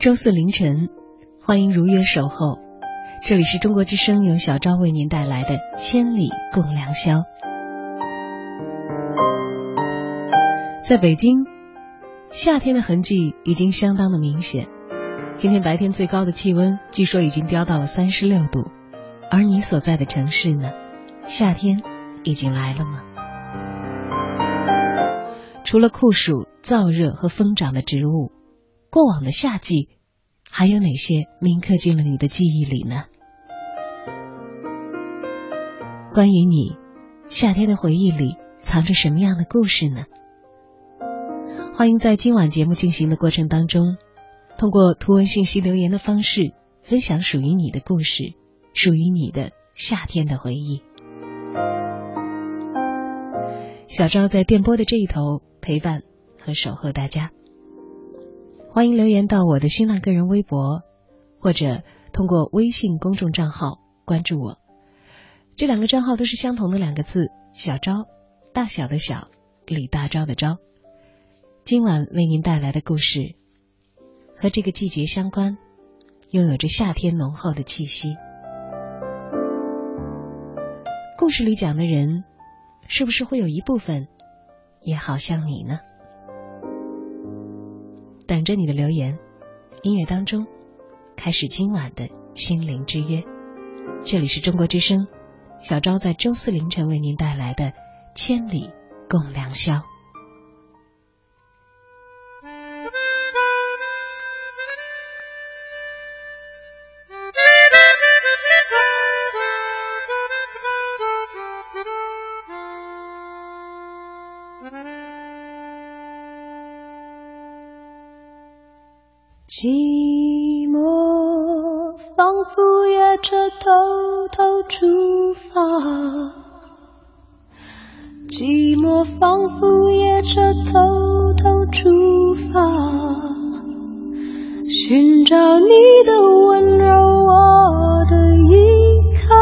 周四凌晨，欢迎如约守候。这里是中国之声，由小昭为您带来的《千里共良宵》。在北京，夏天的痕迹已经相当的明显。今天白天最高的气温据说已经飙到了三十六度，而你所在的城市呢？夏天已经来了吗？除了酷暑、燥热和疯长的植物。过往的夏季，还有哪些铭刻进了你的记忆里呢？关于你，夏天的回忆里藏着什么样的故事呢？欢迎在今晚节目进行的过程当中，通过图文信息留言的方式分享属于你的故事，属于你的夏天的回忆。小赵在电波的这一头陪伴和守候大家。欢迎留言到我的新浪个人微博，或者通过微信公众账号关注我。这两个账号都是相同的两个字：小昭，大小的小，李大钊的钊。今晚为您带来的故事和这个季节相关，拥有着夏天浓厚的气息。故事里讲的人，是不是会有一部分也好像你呢？等着你的留言，音乐当中开始今晚的心灵之约。这里是中国之声，小昭在周四凌晨为您带来的《千里共良宵》。仿佛也着偷偷出发，寻找你的温柔，我的依靠，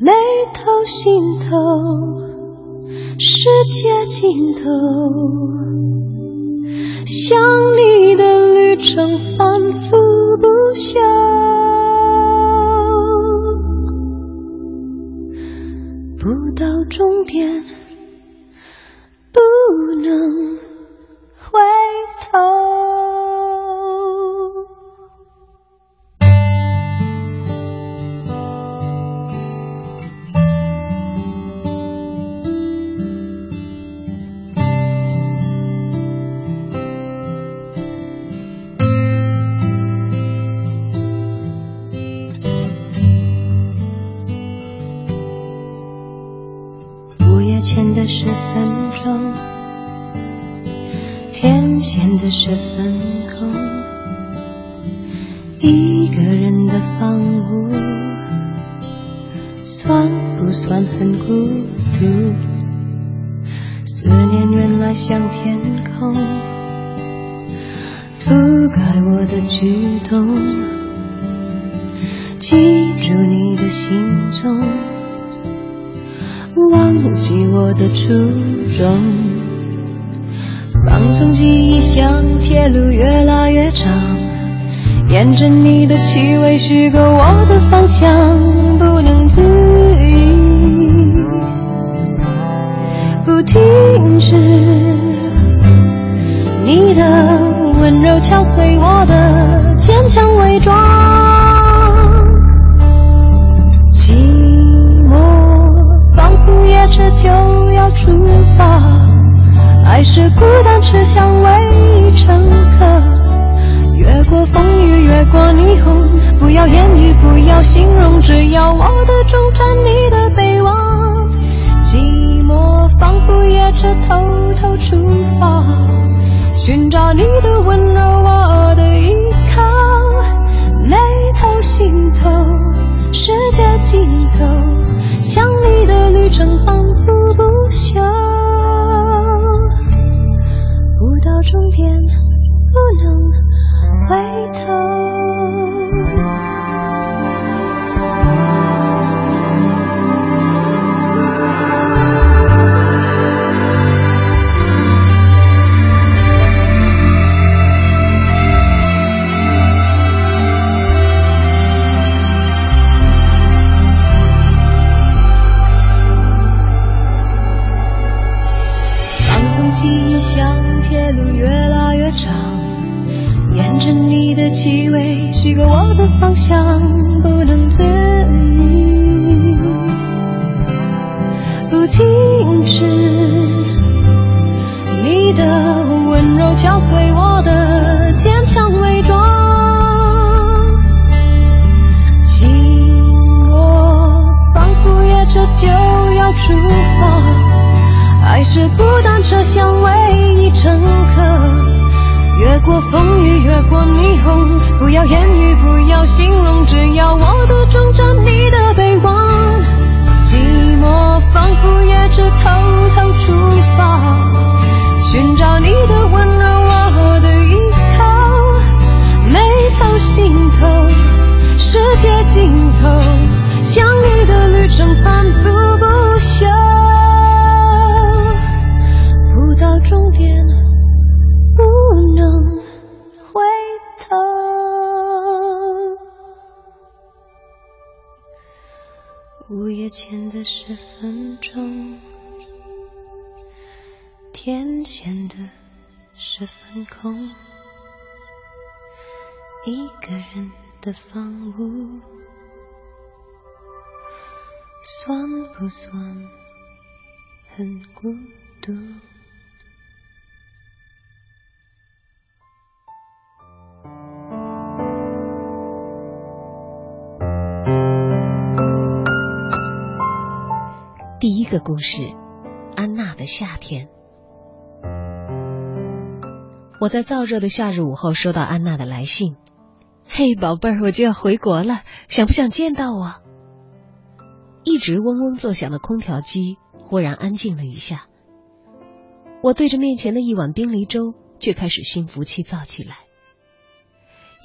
眉头心头，世界尽头。想你的旅程反复不休，覆盖我的举动，记住你的行踪。忘记我的初衷，放纵记忆像铁路越拉越长，沿着你的气味虚构我的方向，不能自已，不停止。你的温柔敲碎我的坚强伪装。寂寞仿佛夜车就要出发，爱是孤单车厢唯一乘客，越过风雨，越过霓虹，不要言语，不要形容，只要我的终站，你的北望。寂寞仿佛夜车偷偷出发，寻找你的温柔，我的依靠，眉头心头，世界尽头。想你的旅程反复不休，不到终点气味虚构我的方向不能自已不停止你的温柔敲碎我的坚强伪装紧握仿佛也这就要出发。爱是孤单车厢唯一乘客越过风雨越过霓虹不要言语，不要形容，只要我的装着你的臂弯。寂寞仿佛也只偷偷出发，寻找你的夜前的十分钟，天前的十分空，一个人的房屋，算不算很孤独？第一个故事，安娜的夏天。我在燥热的夏日午后收到安娜的来信。嘿，宝贝儿，我就要回国了，想不想见到我？一直嗡嗡作响的空调机忽然安静了一下。我对着面前的一碗冰梨粥，却开始心浮气躁起来。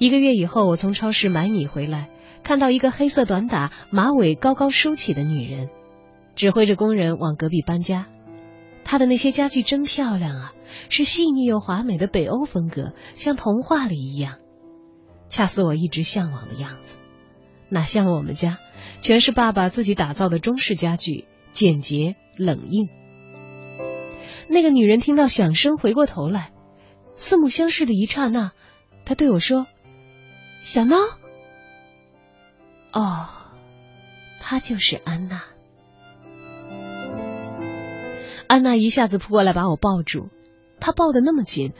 一个月以后，我从超市买米回来，看到一个黑色短打、马尾高高梳起的女人。指挥着工人往隔壁搬家，他的那些家具真漂亮啊，是细腻又华美的北欧风格，像童话里一样，恰似我一直向往的样子。哪像我们家，全是爸爸自己打造的中式家具，简洁冷硬。那个女人听到响声，回过头来，四目相视的一刹那，她对我说：“小猫。”哦，她就是安娜。安娜一下子扑过来把我抱住，她抱得那么紧，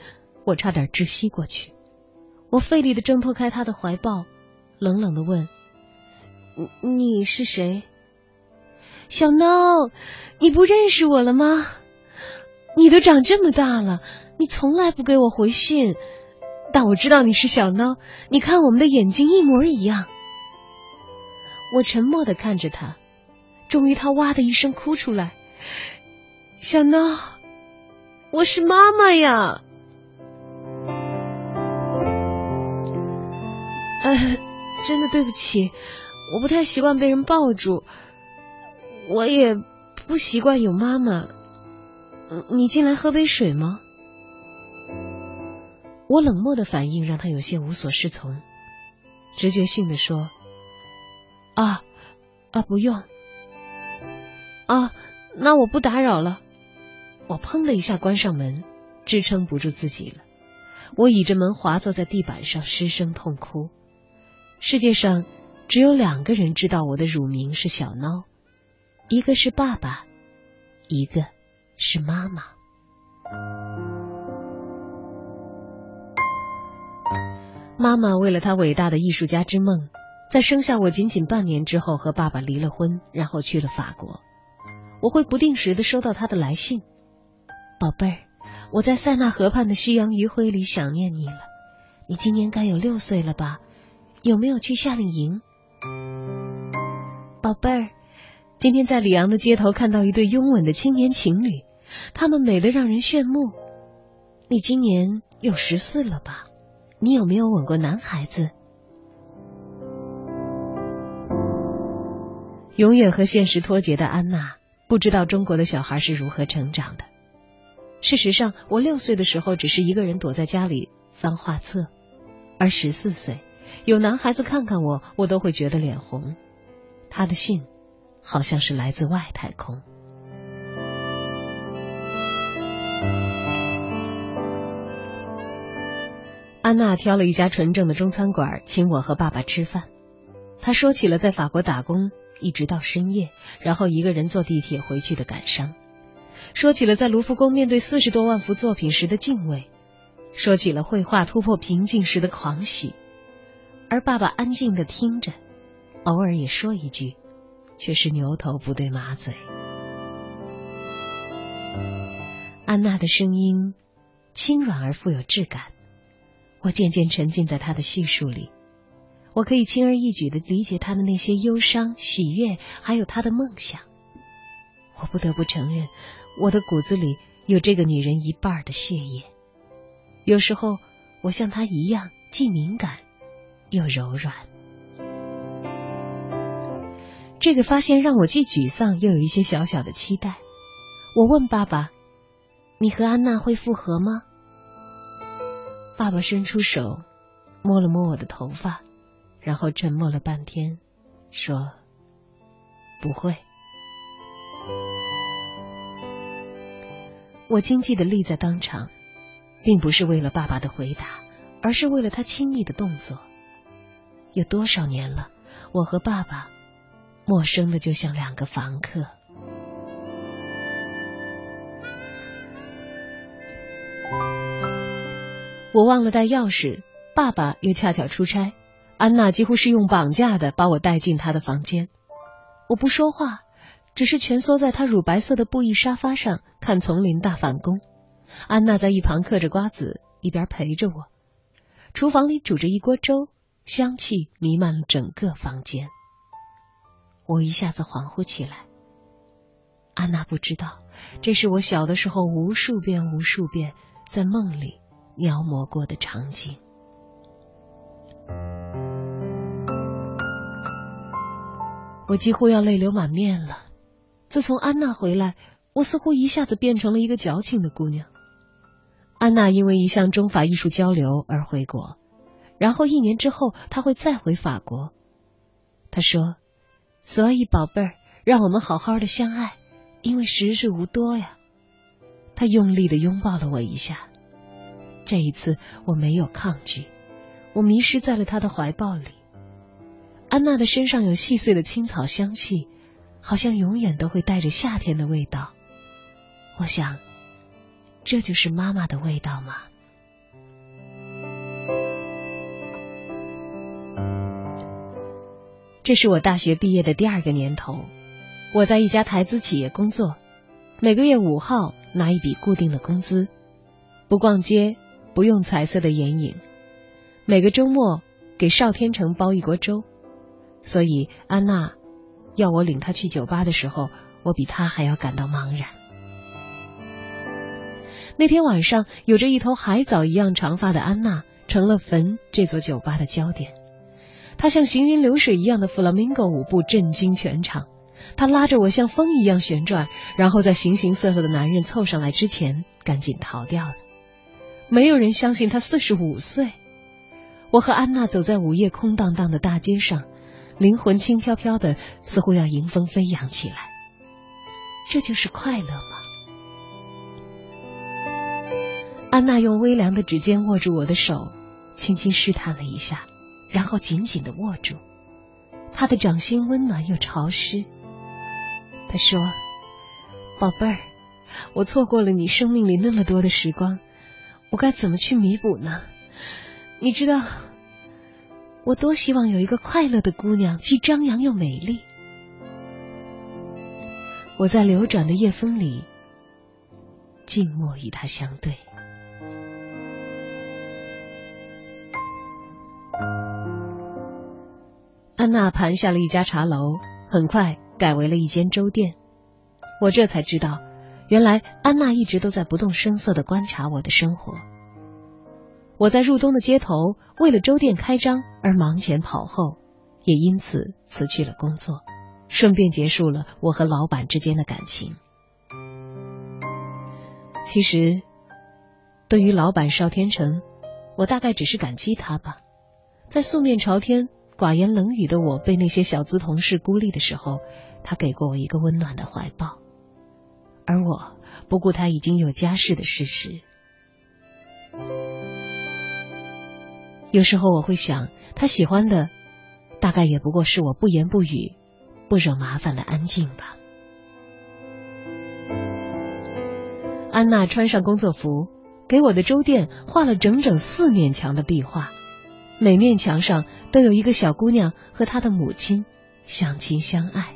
我差点窒息过去。我费力的挣脱开她的怀抱，冷冷的问：“你你是谁？”小孬，你不认识我了吗？你都长这么大了，你从来不给我回信，但我知道你是小孬。你看我们的眼睛一模一样。我沉默的看着他，终于他哇的一声哭出来。小孬，我是妈妈呀！呃，真的对不起，我不太习惯被人抱住，我也不习惯有妈妈。你进来喝杯水吗？我冷漠的反应让他有些无所适从，直觉性的说：“啊啊，不用。啊，那我不打扰了。”我砰的一下关上门，支撑不住自己了。我倚着门滑坐在地板上，失声痛哭。世界上只有两个人知道我的乳名是小孬，一个是爸爸，一个是妈妈。妈妈为了她伟大的艺术家之梦，在生下我仅仅半年之后和爸爸离了婚，然后去了法国。我会不定时的收到她的来信。宝贝儿，我在塞纳河畔的夕阳余晖里想念你了。你今年该有六岁了吧？有没有去夏令营？宝贝儿，今天在里昂的街头看到一对拥吻的青年情侣，他们美得让人炫目。你今年有十四了吧？你有没有吻过男孩子？永远和现实脱节的安娜，不知道中国的小孩是如何成长的。事实上，我六岁的时候只是一个人躲在家里翻画册，而十四岁，有男孩子看看我，我都会觉得脸红。他的信，好像是来自外太空。安娜挑了一家纯正的中餐馆，请我和爸爸吃饭。她说起了在法国打工一直到深夜，然后一个人坐地铁回去的感伤。说起了在卢浮宫面对四十多万幅作品时的敬畏，说起了绘画突破瓶颈时的狂喜，而爸爸安静的听着，偶尔也说一句，却是牛头不对马嘴。安娜的声音轻软而富有质感，我渐渐沉浸在她的叙述里，我可以轻而易举的理解她的那些忧伤、喜悦，还有她的梦想。我不得不承认。我的骨子里有这个女人一半的血液，有时候我像她一样，既敏感又柔软。这个发现让我既沮丧又有一些小小的期待。我问爸爸：“你和安娜会复合吗？”爸爸伸出手摸了摸我的头发，然后沉默了半天，说：“不会。”我惊悸的立在当场，并不是为了爸爸的回答，而是为了他亲密的动作。有多少年了，我和爸爸陌生的就像两个房客。我忘了带钥匙，爸爸又恰巧出差，安娜几乎是用绑架的把我带进他的房间。我不说话。只是蜷缩在他乳白色的布艺沙发上看丛林大反攻，安娜在一旁嗑着瓜子，一边陪着我。厨房里煮着一锅粥，香气弥漫了整个房间。我一下子恍惚起来。安娜不知道，这是我小的时候无数遍、无数遍在梦里描摹过的场景。我几乎要泪流满面了。自从安娜回来，我似乎一下子变成了一个矫情的姑娘。安娜因为一项中法艺术交流而回国，然后一年之后，她会再回法国。她说：“所以宝贝儿，让我们好好的相爱，因为时日无多呀。”她用力的拥抱了我一下，这一次我没有抗拒，我迷失在了她的怀抱里。安娜的身上有细碎的青草香气。好像永远都会带着夏天的味道。我想，这就是妈妈的味道吗？这是我大学毕业的第二个年头，我在一家台资企业工作，每个月五号拿一笔固定的工资，不逛街，不用彩色的眼影，每个周末给邵天成煲一锅粥，所以安娜。要我领他去酒吧的时候，我比他还要感到茫然。那天晚上，有着一头海藻一样长发的安娜成了坟这座酒吧的焦点。她像行云流水一样的弗拉明戈舞步震惊全场。她拉着我像风一样旋转，然后在形形色色的男人凑上来之前赶紧逃掉了。没有人相信她四十五岁。我和安娜走在午夜空荡荡的大街上。灵魂轻飘飘的，似乎要迎风飞扬起来。这就是快乐吗？安娜用微凉的指尖握住我的手，轻轻试探了一下，然后紧紧的握住。她的掌心温暖又潮湿。她说：“宝贝儿，我错过了你生命里那么多的时光，我该怎么去弥补呢？你知道。”我多希望有一个快乐的姑娘，既张扬又美丽。我在流转的夜风里，静默与她相对。安娜盘下了一家茶楼，很快改为了一间粥店。我这才知道，原来安娜一直都在不动声色的观察我的生活。我在入冬的街头为了粥店开张而忙前跑后，也因此辞去了工作，顺便结束了我和老板之间的感情。其实，对于老板邵天成，我大概只是感激他吧。在素面朝天、寡言冷语的我被那些小资同事孤立的时候，他给过我一个温暖的怀抱，而我不顾他已经有家室的事实。有时候我会想，他喜欢的大概也不过是我不言不语，不惹麻烦的安静吧。安娜穿上工作服，给我的粥店画了整整四面墙的壁画，每面墙上都有一个小姑娘和她的母亲相亲相爱。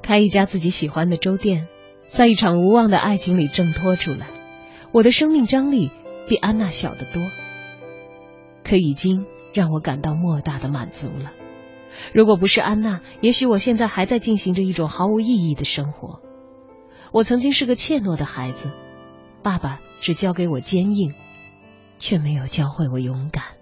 开一家自己喜欢的粥店，在一场无望的爱情里挣脱出来，我的生命张力比安娜小得多，可已经让我感到莫大的满足了。如果不是安娜，也许我现在还在进行着一种毫无意义的生活。我曾经是个怯懦的孩子，爸爸只教给我坚硬，却没有教会我勇敢。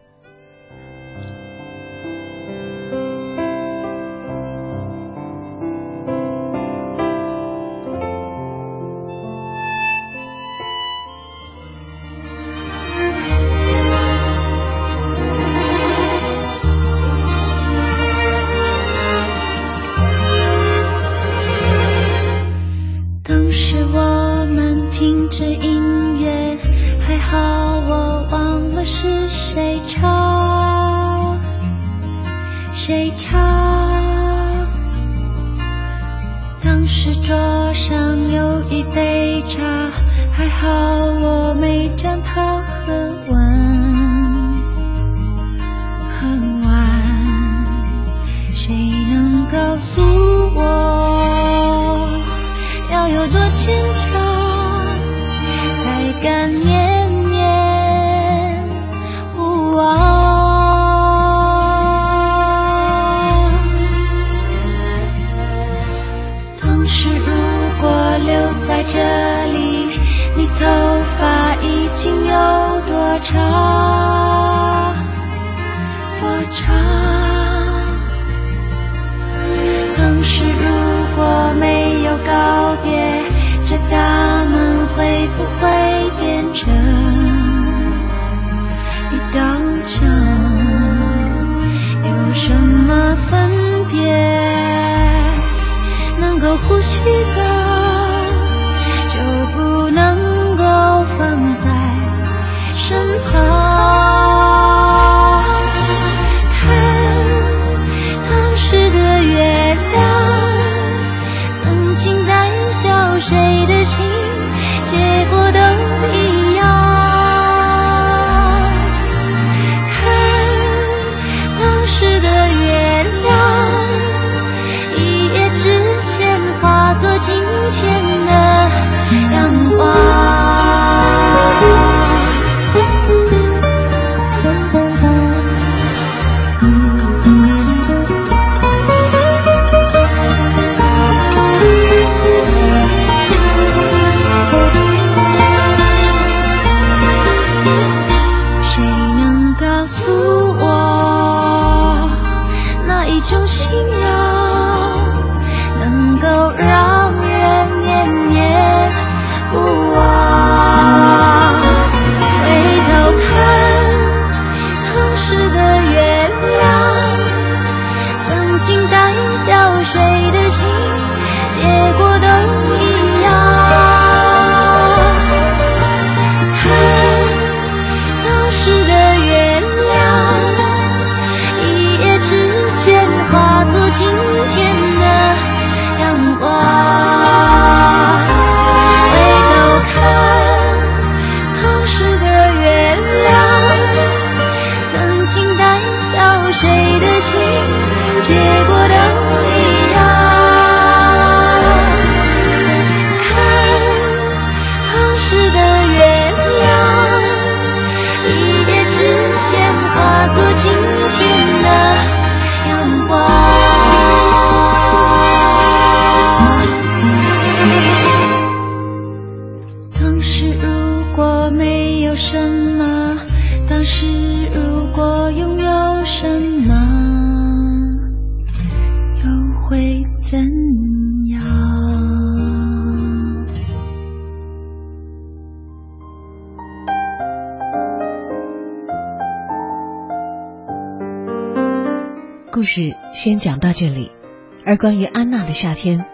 关于安娜的夏天，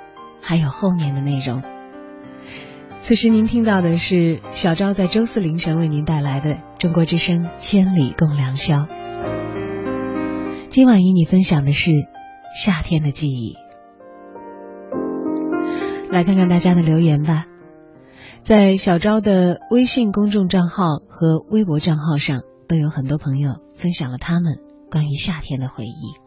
还有后面的内容。此时您听到的是小昭在周四凌晨为您带来的中国之声《千里共良宵》。今晚与你分享的是夏天的记忆。来看看大家的留言吧，在小昭的微信公众账号和微博账号上，都有很多朋友分享了他们关于夏天的回忆。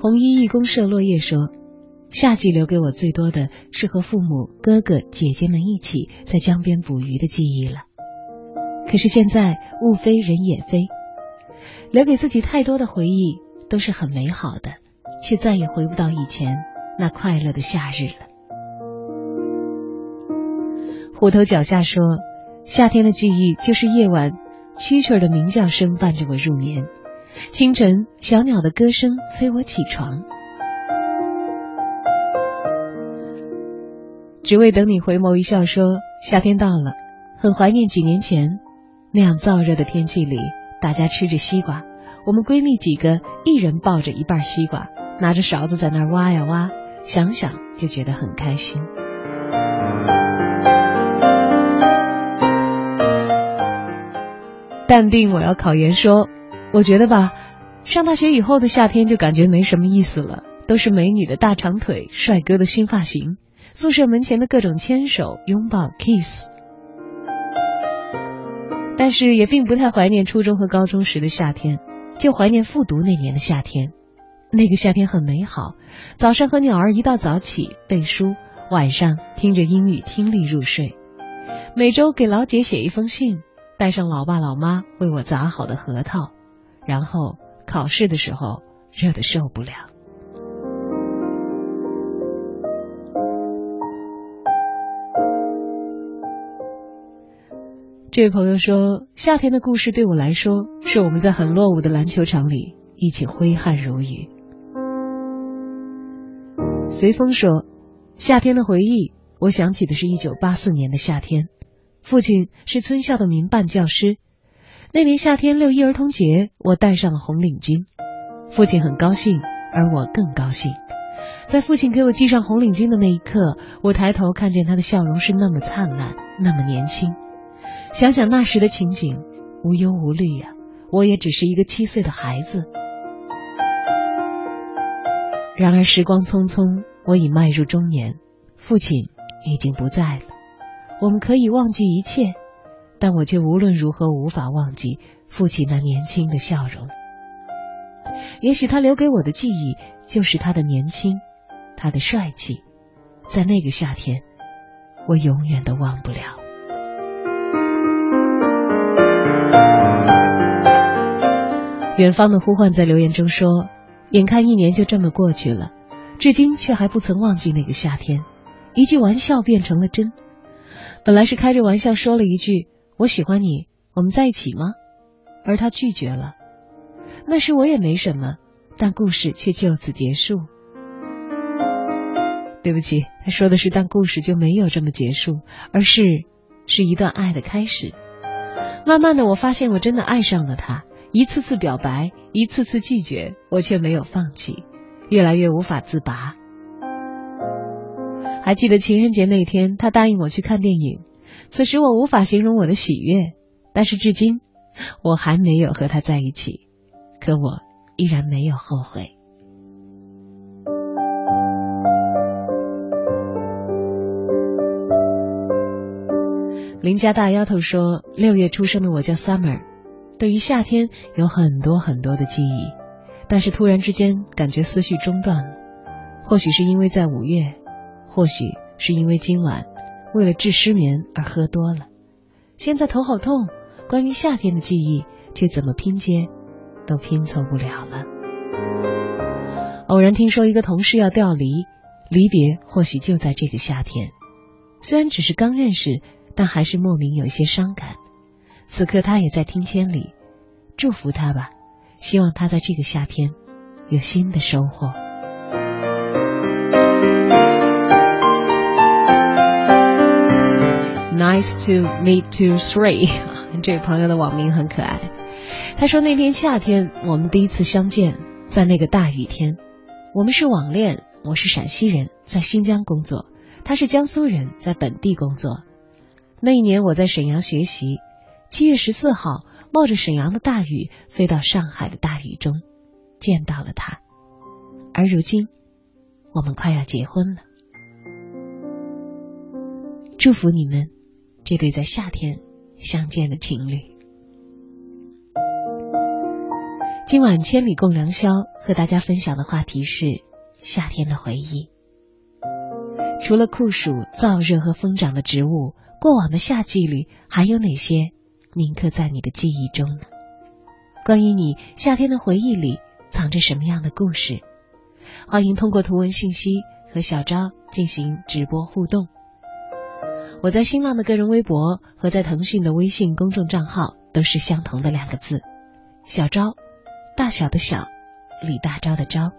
红衣义工社落叶说。夏季留给我最多的是和父母、哥哥、姐姐们一起在江边捕鱼的记忆了。可是现在物非人也非，留给自己太多的回忆都是很美好的，却再也回不到以前那快乐的夏日了。虎头脚下说，夏天的记忆就是夜晚蛐蛐的鸣叫声伴着我入眠，清晨小鸟的歌声催我起床。只为等你回眸一笑，说夏天到了，很怀念几年前那样燥热的天气里，大家吃着西瓜，我们闺蜜几个一人抱着一半西瓜，拿着勺子在那儿挖呀挖，想想就觉得很开心。淡定，我要考研。说，我觉得吧，上大学以后的夏天就感觉没什么意思了，都是美女的大长腿，帅哥的新发型。宿舍门前的各种牵手、拥抱、kiss，但是也并不太怀念初中和高中时的夏天，就怀念复读那年的夏天。那个夏天很美好，早上和鸟儿一道早起背书，晚上听着英语听力入睡。每周给老姐写一封信，带上老爸老妈为我砸好的核桃，然后考试的时候热得受不了。这位朋友说：“夏天的故事对我来说，是我们在很落伍的篮球场里一起挥汗如雨。”随风说：“夏天的回忆，我想起的是一九八四年的夏天，父亲是村校的民办教师。那年夏天六一儿童节，我戴上了红领巾，父亲很高兴，而我更高兴。在父亲给我系上红领巾的那一刻，我抬头看见他的笑容是那么灿烂，那么年轻。”想想那时的情景，无忧无虑呀。我也只是一个七岁的孩子。然而时光匆匆，我已迈入中年，父亲已经不在了。我们可以忘记一切，但我却无论如何无法忘记父亲那年轻的笑容。也许他留给我的记忆就是他的年轻，他的帅气，在那个夏天，我永远都忘不了。远方的呼唤在留言中说：“眼看一年就这么过去了，至今却还不曾忘记那个夏天。一句玩笑变成了真。本来是开着玩笑说了一句‘我喜欢你，我们在一起吗’，而他拒绝了。那时我也没什么，但故事却就此结束。对不起，他说的是，但故事就没有这么结束，而是是一段爱的开始。慢慢的，我发现我真的爱上了他。”一次次表白，一次次拒绝，我却没有放弃，越来越无法自拔。还记得情人节那天，他答应我去看电影，此时我无法形容我的喜悦，但是至今我还没有和他在一起，可我依然没有后悔。邻家大丫头说：“六月出生的我叫 Summer。”对于夏天有很多很多的记忆，但是突然之间感觉思绪中断了。或许是因为在五月，或许是因为今晚为了治失眠而喝多了。现在头好痛，关于夏天的记忆却怎么拼接都拼凑不了了。偶然听说一个同事要调离，离别或许就在这个夏天。虽然只是刚认识，但还是莫名有些伤感。此刻他也在听千里，祝福他吧，希望他在这个夏天有新的收获。Nice to meet you three，这位朋友的网名很可爱。他说那天夏天我们第一次相见，在那个大雨天，我们是网恋，我是陕西人，在新疆工作，他是江苏人，在本地工作。那一年我在沈阳学习。七月十四号，冒着沈阳的大雨飞到上海的大雨中，见到了他。而如今，我们快要结婚了。祝福你们这对在夏天相见的情侣。今晚千里共良宵和大家分享的话题是夏天的回忆。除了酷暑、燥热和疯长的植物，过往的夏季里还有哪些铭刻在你的记忆中呢？关于你夏天的回忆里藏着什么样的故事？欢迎通过图文信息和小昭进行直播互动。我在新浪的个人微博和在腾讯的微信公众账号都是相同的两个字：小昭。大小的小，李大钊的钊。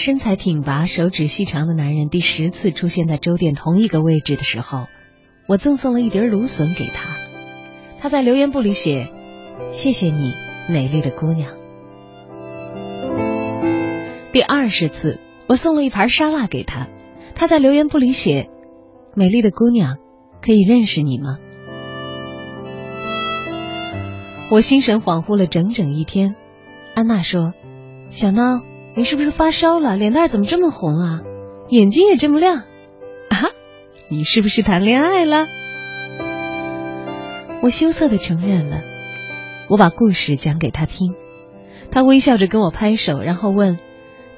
身材挺拔、手指细长的男人第十次出现在粥店同一个位置的时候，我赠送了一碟芦笋给他。他在留言簿里写：“谢谢你，美丽的姑娘。”第二十次，我送了一盘沙拉给他。他在留言簿里写：“美丽的姑娘，可以认识你吗？”我心神恍惚了整整一天。安娜说：“小闹。”你是不是发烧了？脸蛋怎么这么红啊？眼睛也这么亮啊？你是不是谈恋爱了？我羞涩的承认了。我把故事讲给他听，他微笑着跟我拍手，然后问：“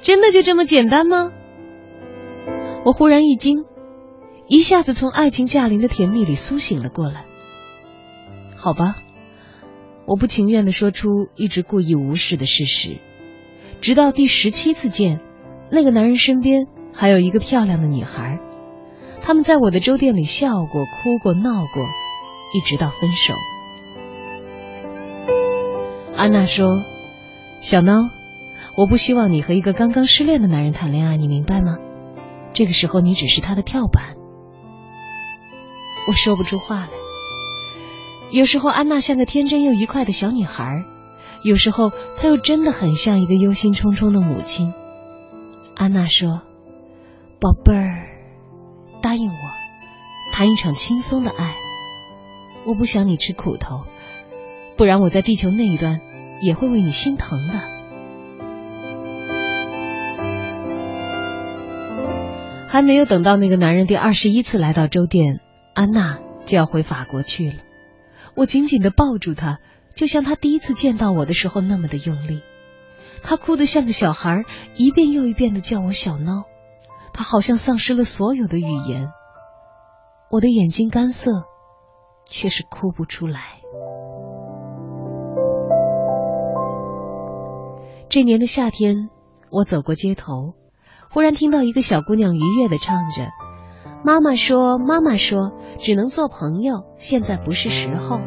真的就这么简单吗？”我忽然一惊，一下子从爱情驾临的甜蜜里苏醒了过来。好吧，我不情愿的说出一直故意无视的事实。直到第十七次见，那个男人身边还有一个漂亮的女孩，他们在我的粥店里笑过、哭过、闹过，一直到分手。安娜说：“小孬，我不希望你和一个刚刚失恋的男人谈恋爱，你明白吗？这个时候你只是他的跳板。”我说不出话来。有时候安娜像个天真又愉快的小女孩。有时候，他又真的很像一个忧心忡忡的母亲。安娜说：“宝贝儿，答应我，谈一场轻松的爱。我不想你吃苦头，不然我在地球那一端也会为你心疼的。”还没有等到那个男人第二十一次来到粥店，安娜就要回法国去了。我紧紧的抱住他。就像他第一次见到我的时候那么的用力，他哭得像个小孩，一遍又一遍的叫我小孬。他好像丧失了所有的语言。我的眼睛干涩，却是哭不出来。这年的夏天，我走过街头，忽然听到一个小姑娘愉悦的唱着：“妈妈说，妈妈说，只能做朋友，现在不是时候。”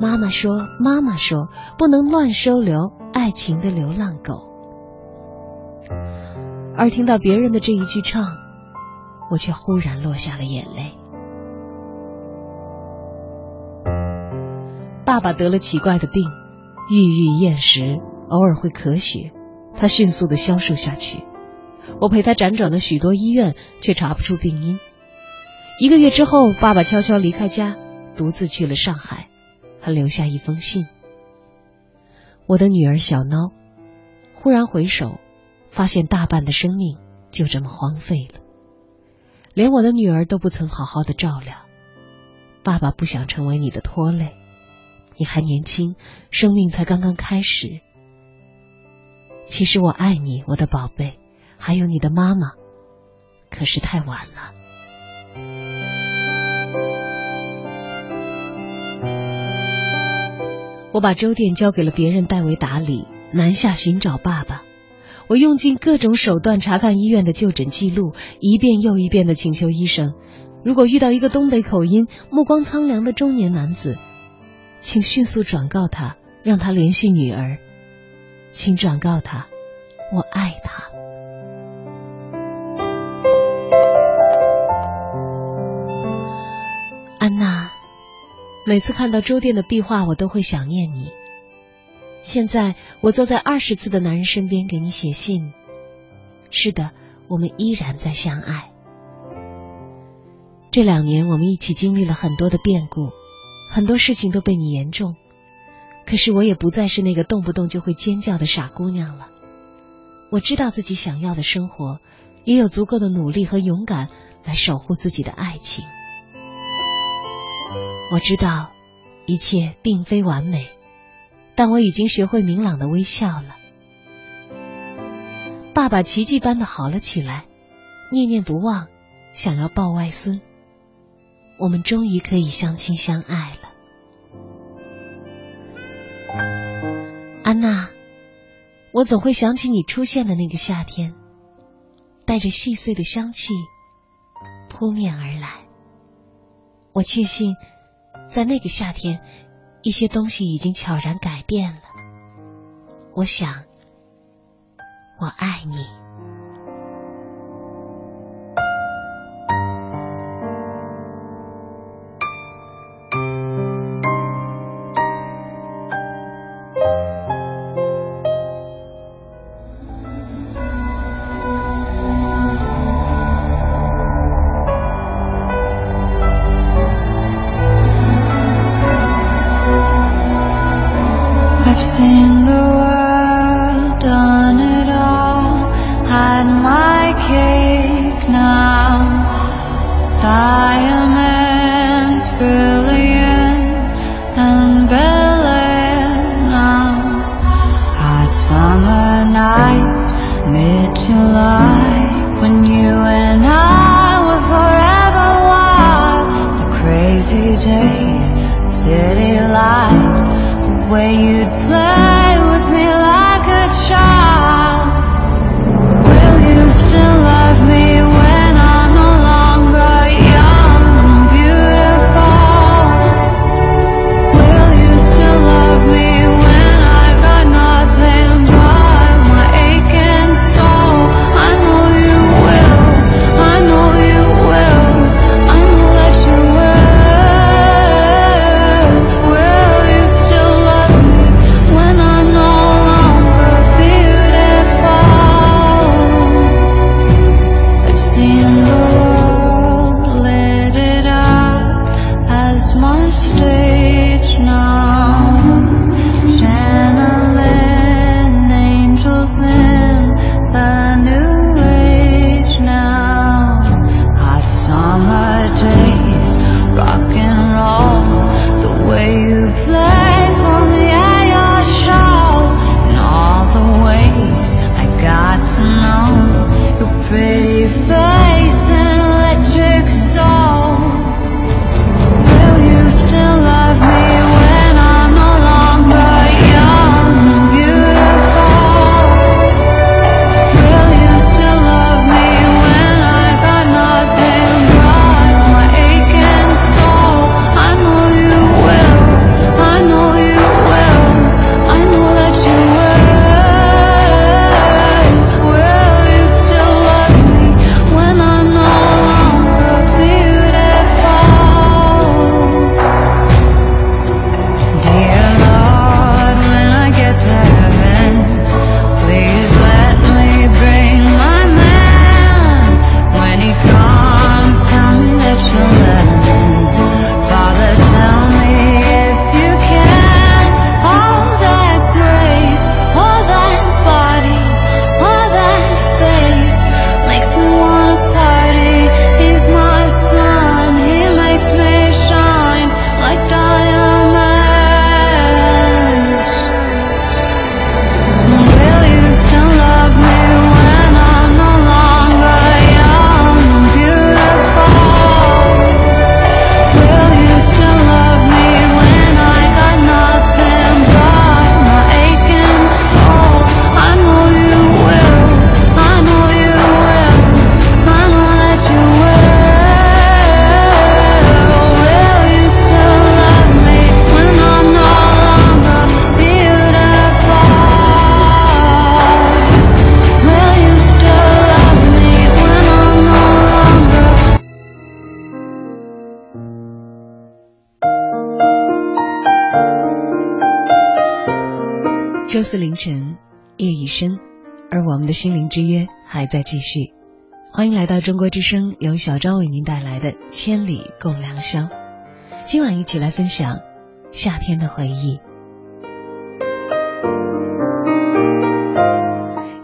妈妈说：“妈妈说，不能乱收留爱情的流浪狗。”而听到别人的这一句唱，我却忽然落下了眼泪。爸爸得了奇怪的病，郁郁厌食，偶尔会咳血，他迅速的消瘦下去。我陪他辗转了许多医院，却查不出病因。一个月之后，爸爸悄悄离开家，独自去了上海。还留下一封信。我的女儿小孬，忽然回首，发现大半的生命就这么荒废了，连我的女儿都不曾好好的照料。爸爸不想成为你的拖累，你还年轻，生命才刚刚开始。其实我爱你，我的宝贝，还有你的妈妈，可是太晚了。我把粥店交给了别人代为打理，南下寻找爸爸。我用尽各种手段查看医院的就诊记录，一遍又一遍的请求医生：如果遇到一个东北口音、目光苍凉的中年男子，请迅速转告他，让他联系女儿。请转告他，我爱他。每次看到周店的壁画，我都会想念你。现在我坐在二十次的男人身边给你写信。是的，我们依然在相爱。这两年我们一起经历了很多的变故，很多事情都被你言重。可是我也不再是那个动不动就会尖叫的傻姑娘了。我知道自己想要的生活，也有足够的努力和勇敢来守护自己的爱情。我知道一切并非完美，但我已经学会明朗的微笑了。爸爸奇迹般的好了起来，念念不忘，想要抱外孙。我们终于可以相亲相爱了。安娜，我总会想起你出现的那个夏天，带着细碎的香气扑面而来。我确信，在那个夏天，一些东西已经悄然改变了。我想，我爱你。四凌晨，夜已深，而我们的心灵之约还在继续。欢迎来到中国之声，由小昭为您带来的《千里共良宵》。今晚一起来分享夏天的回忆。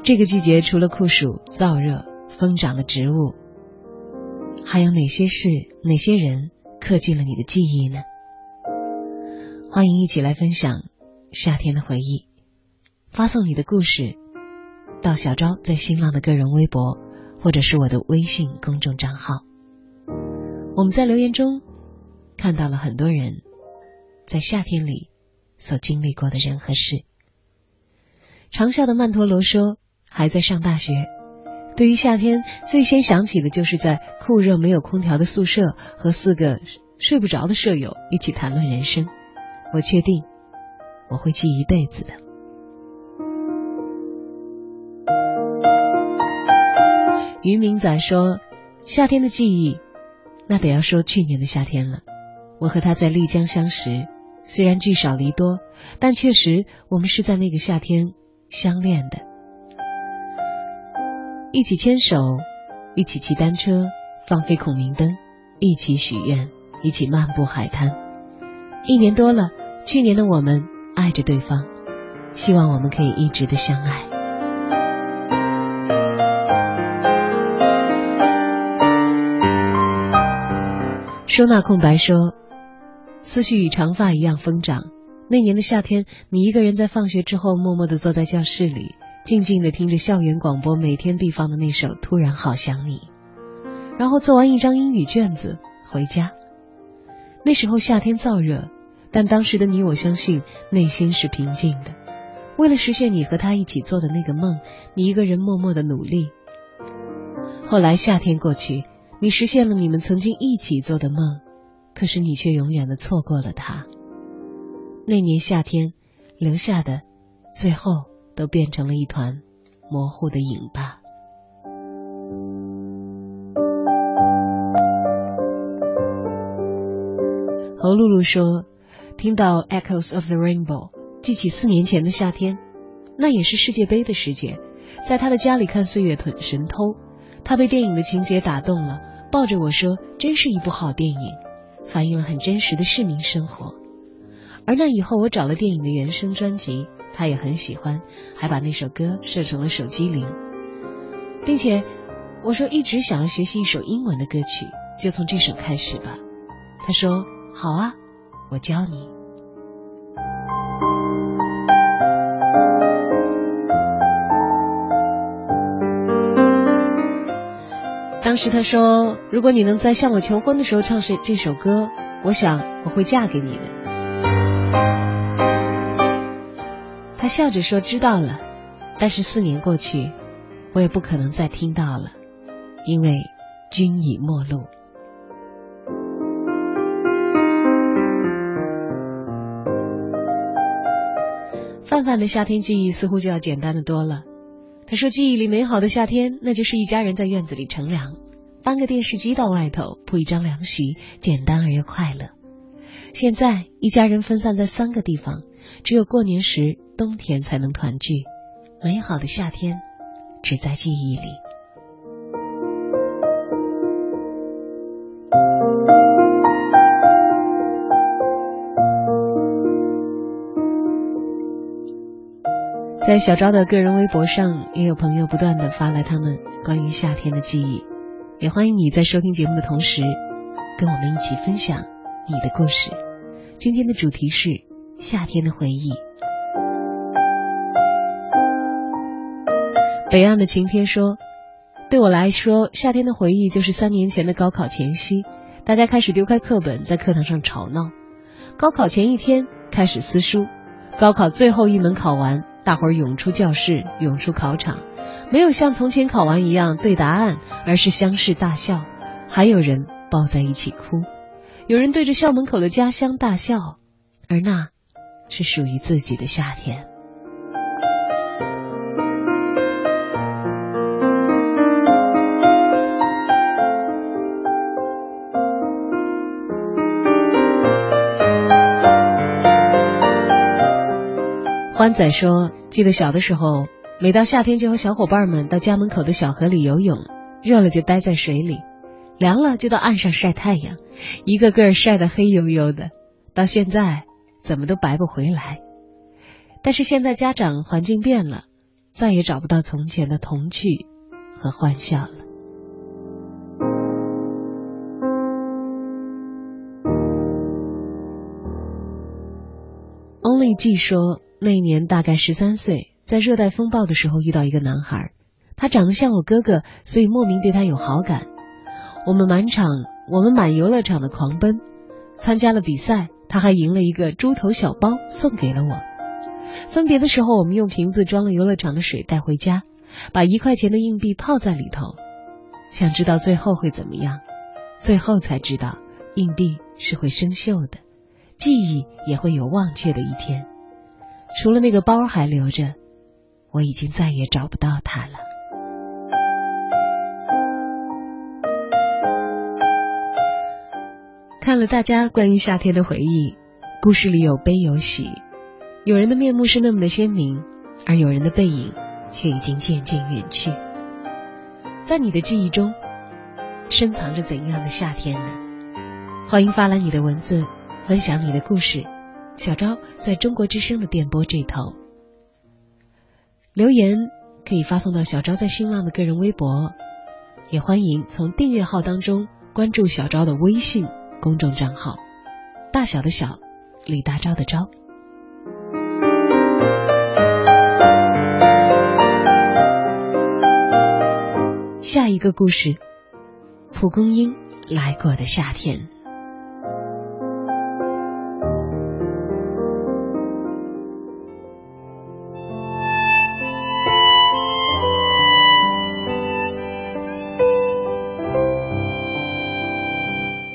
这个季节除了酷暑、燥热、疯长的植物，还有哪些事、哪些人刻进了你的记忆呢？欢迎一起来分享夏天的回忆。发送你的故事到小昭在新浪的个人微博，或者是我的微信公众账号。我们在留言中看到了很多人在夏天里所经历过的人和事。长啸的曼陀罗说：“还在上大学，对于夏天最先想起的就是在酷热没有空调的宿舍和四个睡不着的舍友一起谈论人生，我确定我会记一辈子的。渔民仔说：“夏天的记忆，那得要说去年的夏天了。我和他在丽江相识，虽然聚少离多，但确实我们是在那个夏天相恋的。一起牵手，一起骑单车，放飞孔明灯，一起许愿，一起漫步海滩。一年多了，去年的我们爱着对方，希望我们可以一直的相爱。”收纳空白说：“思绪与长发一样疯长。那年的夏天，你一个人在放学之后，默默的坐在教室里，静静的听着校园广播每天必放的那首《突然好想你》，然后做完一张英语卷子回家。那时候夏天燥热，但当时的你，我相信内心是平静的。为了实现你和他一起做的那个梦，你一个人默默的努力。后来夏天过去。”你实现了你们曾经一起做的梦，可是你却永远的错过了他。那年夏天留下的，最后都变成了一团模糊的影吧。侯露露说：“听到《Echoes of the Rainbow》，记起四年前的夏天，那也是世界杯的时节，在他的家里看《岁月神偷》。”他被电影的情节打动了，抱着我说：“真是一部好电影，反映了很真实的市民生活。”而那以后，我找了电影的原声专辑，他也很喜欢，还把那首歌设成了手机铃，并且我说一直想要学习一首英文的歌曲，就从这首开始吧。他说：“好啊，我教你。”当时他说：“如果你能在向我求婚的时候唱这这首歌，我想我会嫁给你的。”他笑着说：“知道了。”但是四年过去，我也不可能再听到了，因为君已陌路。范范的夏天记忆似乎就要简单的多了。他说：“记忆里美好的夏天，那就是一家人在院子里乘凉，搬个电视机到外头，铺一张凉席，简单而又快乐。现在一家人分散在三个地方，只有过年时、冬天才能团聚。美好的夏天，只在记忆里。”在小昭的个人微博上，也有朋友不断的发来他们关于夏天的记忆，也欢迎你在收听节目的同时，跟我们一起分享你的故事。今天的主题是夏天的回忆。北岸的晴天说：“对我来说，夏天的回忆就是三年前的高考前夕，大家开始丢开课本，在课堂上吵闹。高考前一天开始撕书，高考最后一门考完。”大伙儿涌出教室，涌出考场，没有像从前考完一样对答案，而是相视大笑，还有人抱在一起哭，有人对着校门口的家乡大笑，而那是属于自己的夏天。欢仔说：“记得小的时候，每到夏天就和小伙伴们到家门口的小河里游泳，热了就待在水里，凉了就到岸上晒太阳，一个个晒得黑黝黝的。到现在怎么都白不回来。但是现在家长环境变了，再也找不到从前的童趣和欢笑了。” Only G 说。那年大概十三岁，在热带风暴的时候遇到一个男孩，他长得像我哥哥，所以莫名对他有好感。我们满场，我们满游乐场的狂奔，参加了比赛，他还赢了一个猪头小包送给了我。分别的时候，我们用瓶子装了游乐场的水带回家，把一块钱的硬币泡在里头，想知道最后会怎么样。最后才知道，硬币是会生锈的，记忆也会有忘却的一天。除了那个包还留着，我已经再也找不到他了。看了大家关于夏天的回忆，故事里有悲有喜，有人的面目是那么的鲜明，而有人的背影却已经渐渐远去。在你的记忆中，深藏着怎样的夏天呢？欢迎发来你的文字，分享你的故事。小昭在中国之声的电波这头留言，可以发送到小昭在新浪的个人微博，也欢迎从订阅号当中关注小昭的微信。公众账号，大小的小，李大钊的钊。下一个故事，蒲公英来过的夏天。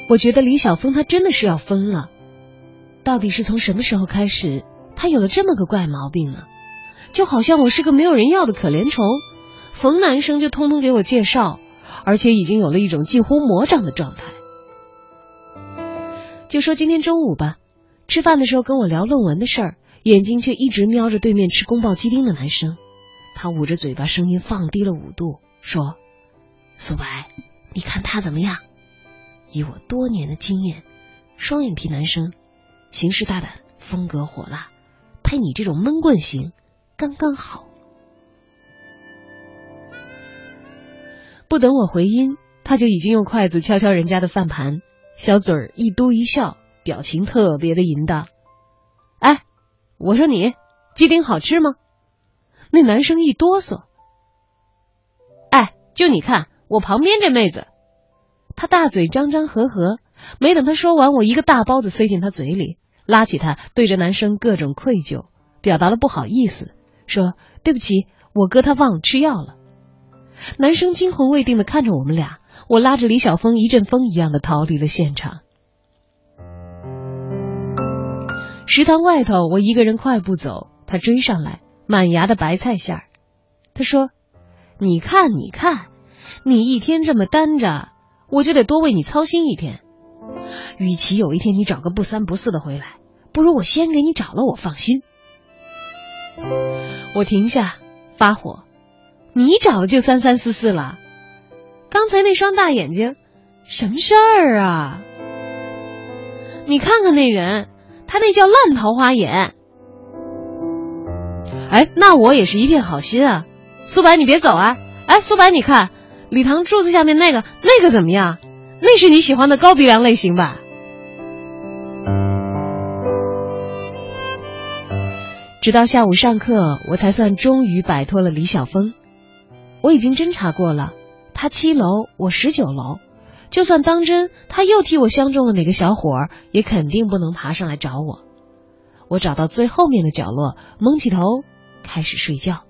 我觉得李晓峰他真的是要疯了，到底是从什么时候开始，他有了这么个怪毛病呢？就好像我是个没有人要的可怜虫，逢男生就通通给我介绍，而且已经有了一种近乎魔障的状态。就说今天中午吧，吃饭的时候跟我聊论文的事儿，眼睛却一直瞄着对面吃宫爆鸡丁的男生，他捂着嘴巴，声音放低了五度，说：“苏白，你看他怎么样？”以我多年的经验，双眼皮男生，行事大胆，风格火辣，配你这种闷棍型，刚刚好。不等我回音，他就已经用筷子敲敲人家的饭盘，小嘴儿一嘟一笑，表情特别的淫荡。哎，我说你鸡丁好吃吗？那男生一哆嗦。哎，就你看我旁边这妹子。他大嘴张张合合，没等他说完，我一个大包子塞进他嘴里，拉起他，对着男生各种愧疚，表达了不好意思，说对不起，我哥他忘了吃药了。男生惊魂未定的看着我们俩，我拉着李晓峰一阵风一样的逃离了现场。食堂外头，我一个人快步走，他追上来，满牙的白菜馅儿。他说：“你看，你看，你一天这么单着。”我就得多为你操心一天，与其有一天你找个不三不四的回来，不如我先给你找了，我放心。我停下发火，你找就三三四四了，刚才那双大眼睛，什么事儿啊？你看看那人，他那叫烂桃花眼。哎，那我也是一片好心啊，苏白你别走啊！哎，苏白你看。礼堂柱子下面那个那个怎么样？那是你喜欢的高鼻梁类型吧？直到下午上课，我才算终于摆脱了李晓峰。我已经侦查过了，他七楼，我十九楼。就算当真他又替我相中了哪个小伙儿，也肯定不能爬上来找我。我找到最后面的角落，蒙起头开始睡觉。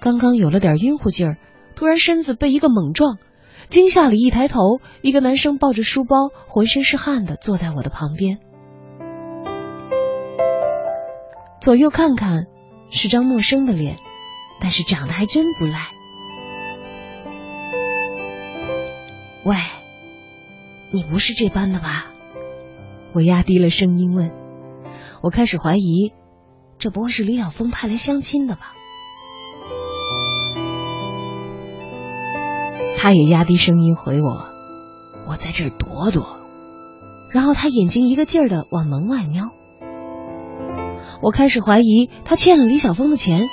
刚刚有了点晕乎劲儿。突然，身子被一个猛撞，惊吓里一抬头，一个男生抱着书包，浑身是汗的坐在我的旁边。左右看看，是张陌生的脸，但是长得还真不赖。喂，你不是这班的吧？我压低了声音问。我开始怀疑，这不会是李晓峰派来相亲的吧？他也压低声音回我：“我在这躲躲。”然后他眼睛一个劲儿的往门外瞄。我开始怀疑他欠了李晓峰的钱，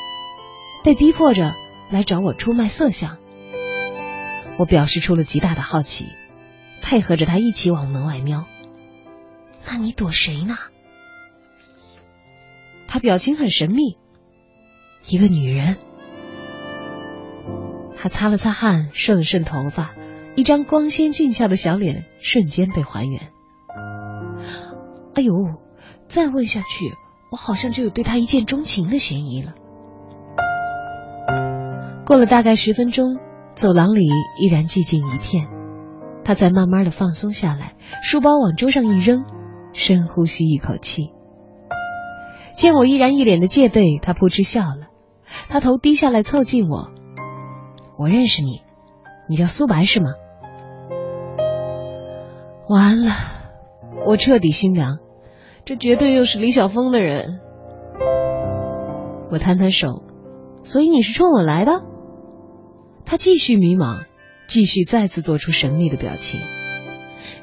被逼迫着来找我出卖色相。我表示出了极大的好奇，配合着他一起往门外瞄。那你躲谁呢？他表情很神秘。一个女人。他擦了擦汗，顺了顺头发，一张光鲜俊俏的小脸瞬间被还原。哎呦，再问下去，我好像就有对他一见钟情的嫌疑了。过了大概十分钟，走廊里依然寂静一片，他才慢慢的放松下来，书包往桌上一扔，深呼吸一口气。见我依然一脸的戒备，他扑哧笑了，他头低下来凑近我：“我认识你，你叫苏白是吗？”完了，我彻底心凉，这绝对又是李晓峰的人。我摊摊手，所以你是冲我来的？他继续迷茫，继续再次做出神秘的表情。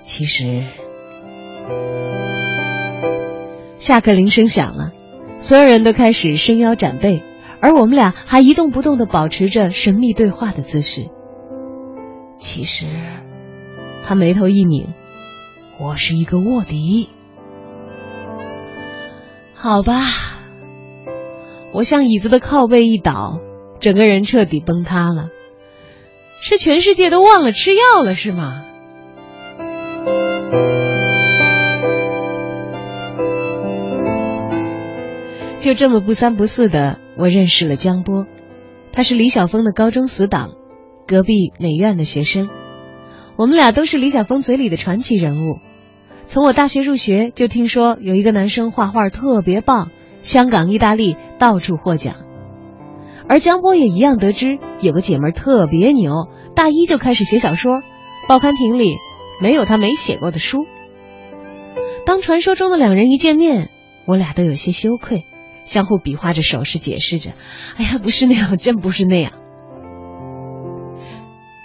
其实，下课铃声响了，所有人都开始伸腰展背，而我们俩还一动不动的保持着神秘对话的姿势。其实，他眉头一拧，我是一个卧底。好吧，我向椅子的靠背一倒，整个人彻底崩塌了。是全世界都忘了吃药了是吗？就这么不三不四的，我认识了江波，他是李晓峰的高中死党，隔壁美院的学生。我们俩都是李晓峰嘴里的传奇人物。从我大学入学就听说有一个男生画画特别棒，香港、意大利到处获奖。而江波也一样得知有个姐们特别牛，大一就开始写小说，报刊亭里没有他没写过的书。当传说中的两人一见面，我俩都有些羞愧，相互比划着手势解释着：“哎呀，不是那样，真不是那样。”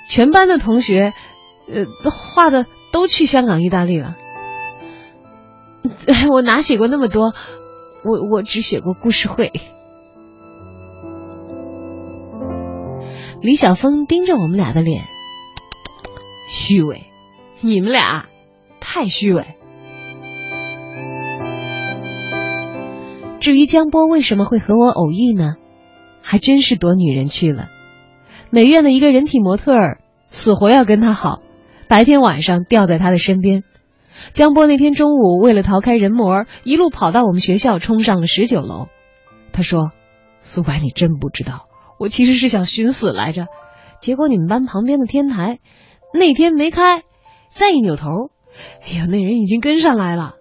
全班的同学，呃，画的都去香港、意大利了。我哪写过那么多？我我只写过故事会。李晓峰盯着我们俩的脸，虚伪，你们俩太虚伪。至于江波为什么会和我偶遇呢？还真是躲女人去了。美院的一个人体模特儿死活要跟他好，白天晚上吊在他的身边。江波那天中午为了逃开人模，一路跑到我们学校，冲上了十九楼。他说：“苏白，你真不知道。”我其实是想寻死来着，结果你们班旁边的天台那天没开，再一扭头，哎呀，那人已经跟上来了。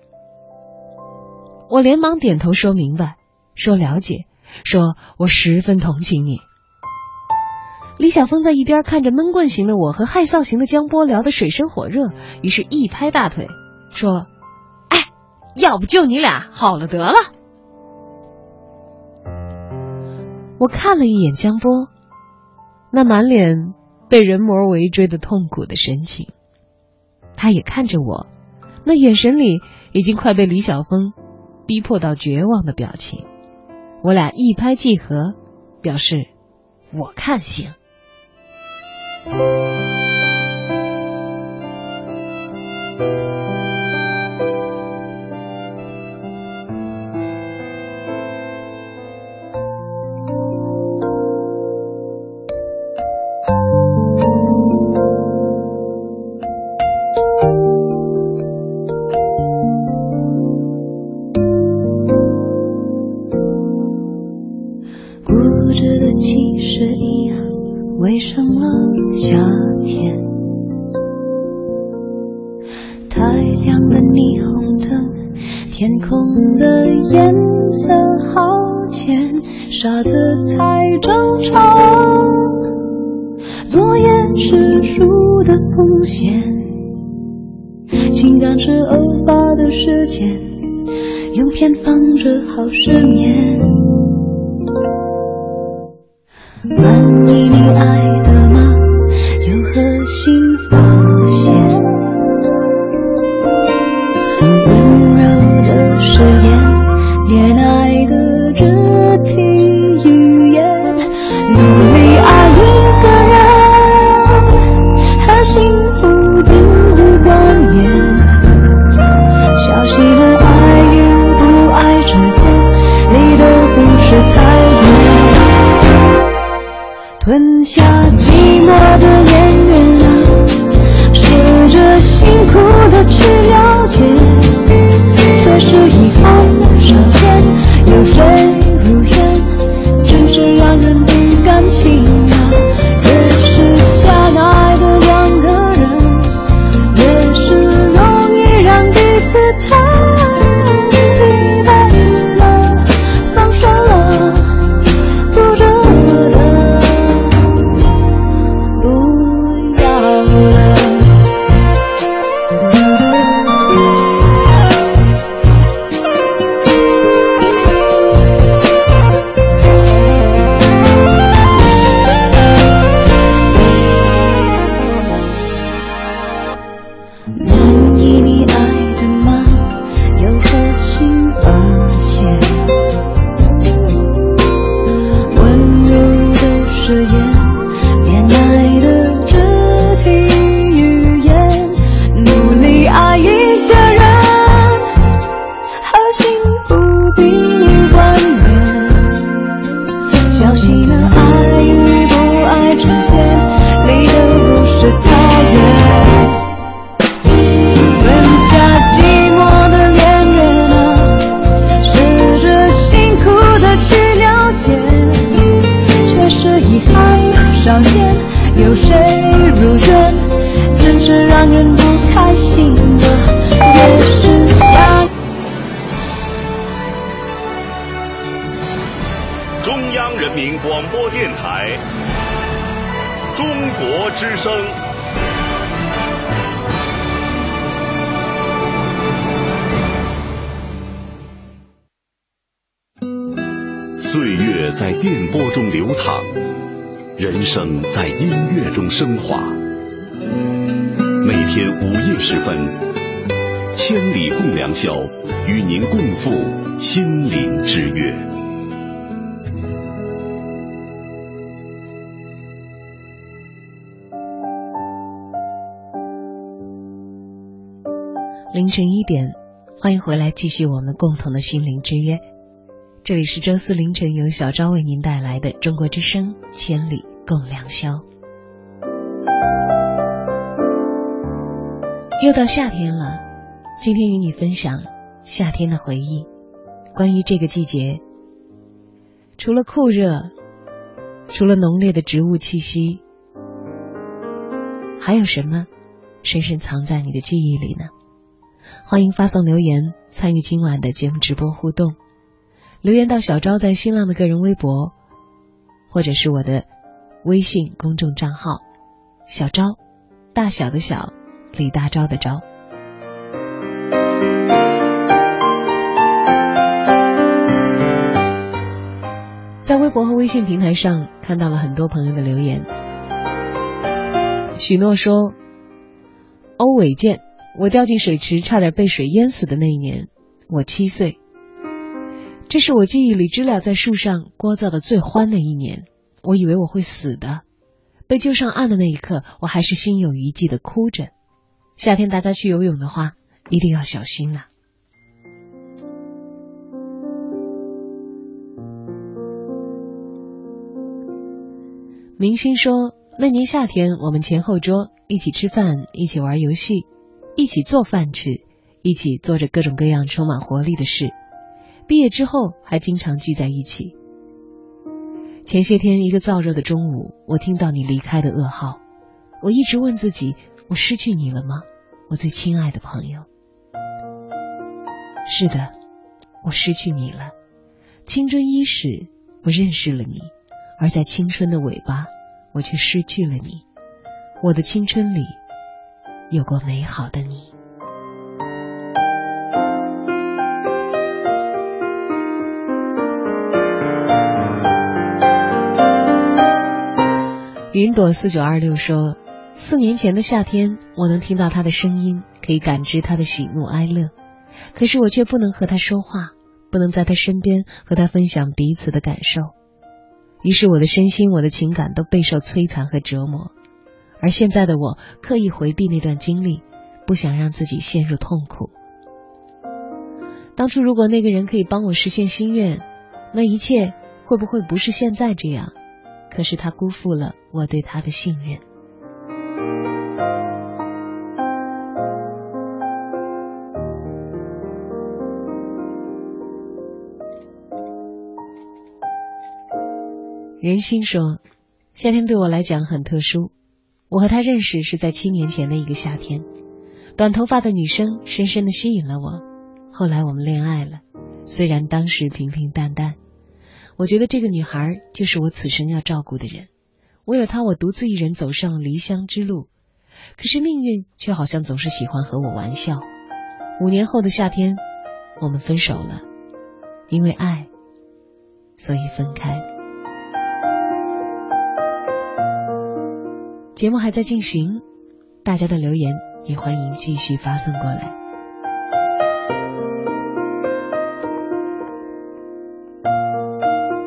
我连忙点头说明白，说了解，说我十分同情你。李晓峰在一边看着闷棍型的我和害臊型的江波聊得水深火热，于是一拍大腿说：“哎，要不就你俩好了得了。”我看了一眼江波，那满脸被人魔围追的痛苦的神情，他也看着我，那眼神里已经快被李晓峰逼迫到绝望的表情。我俩一拍即合，表示我看行。凌晨一点，欢迎回来，继续我们共同的心灵之约。这里是周四凌晨由小昭为您带来的《中国之声》千里共良宵。又到夏天了，今天与你分享夏天的回忆。关于这个季节，除了酷热，除了浓烈的植物气息，还有什么深深藏在你的记忆里呢？欢迎发送留言参与今晚的节目直播互动，留言到小昭在新浪的个人微博，或者是我的微信公众账号“小昭”，大小的小，李大钊的钊。在微博和微信平台上看到了很多朋友的留言，许诺说：“欧伟健。”我掉进水池，差点被水淹死的那一年，我七岁。这是我记忆里知了在树上聒噪的最欢的一年。我以为我会死的，被救上岸的那一刻，我还是心有余悸的哭着。夏天大家去游泳的话，一定要小心呐。明星说，那年夏天，我们前后桌一起吃饭，一起玩游戏。一起做饭吃，一起做着各种各样充满活力的事。毕业之后还经常聚在一起。前些天一个燥热的中午，我听到你离开的噩耗，我一直问自己：我失去你了吗？我最亲爱的朋友。是的，我失去你了。青春伊始，我认识了你，而在青春的尾巴，我却失去了你。我的青春里。有过美好的你。云朵四九二六说：“四年前的夏天，我能听到他的声音，可以感知他的喜怒哀乐，可是我却不能和他说话，不能在他身边和他分享彼此的感受。于是我的身心、我的情感都备受摧残和折磨。”而现在的我刻意回避那段经历，不想让自己陷入痛苦。当初如果那个人可以帮我实现心愿，那一切会不会不是现在这样？可是他辜负了我对他的信任。人心说，夏天对我来讲很特殊。我和他认识是在七年前的一个夏天，短头发的女生深深的吸引了我。后来我们恋爱了，虽然当时平平淡淡，我觉得这个女孩就是我此生要照顾的人。为了她，我独自一人走上了离乡之路。可是命运却好像总是喜欢和我玩笑。五年后的夏天，我们分手了，因为爱，所以分开。节目还在进行，大家的留言也欢迎继续发送过来。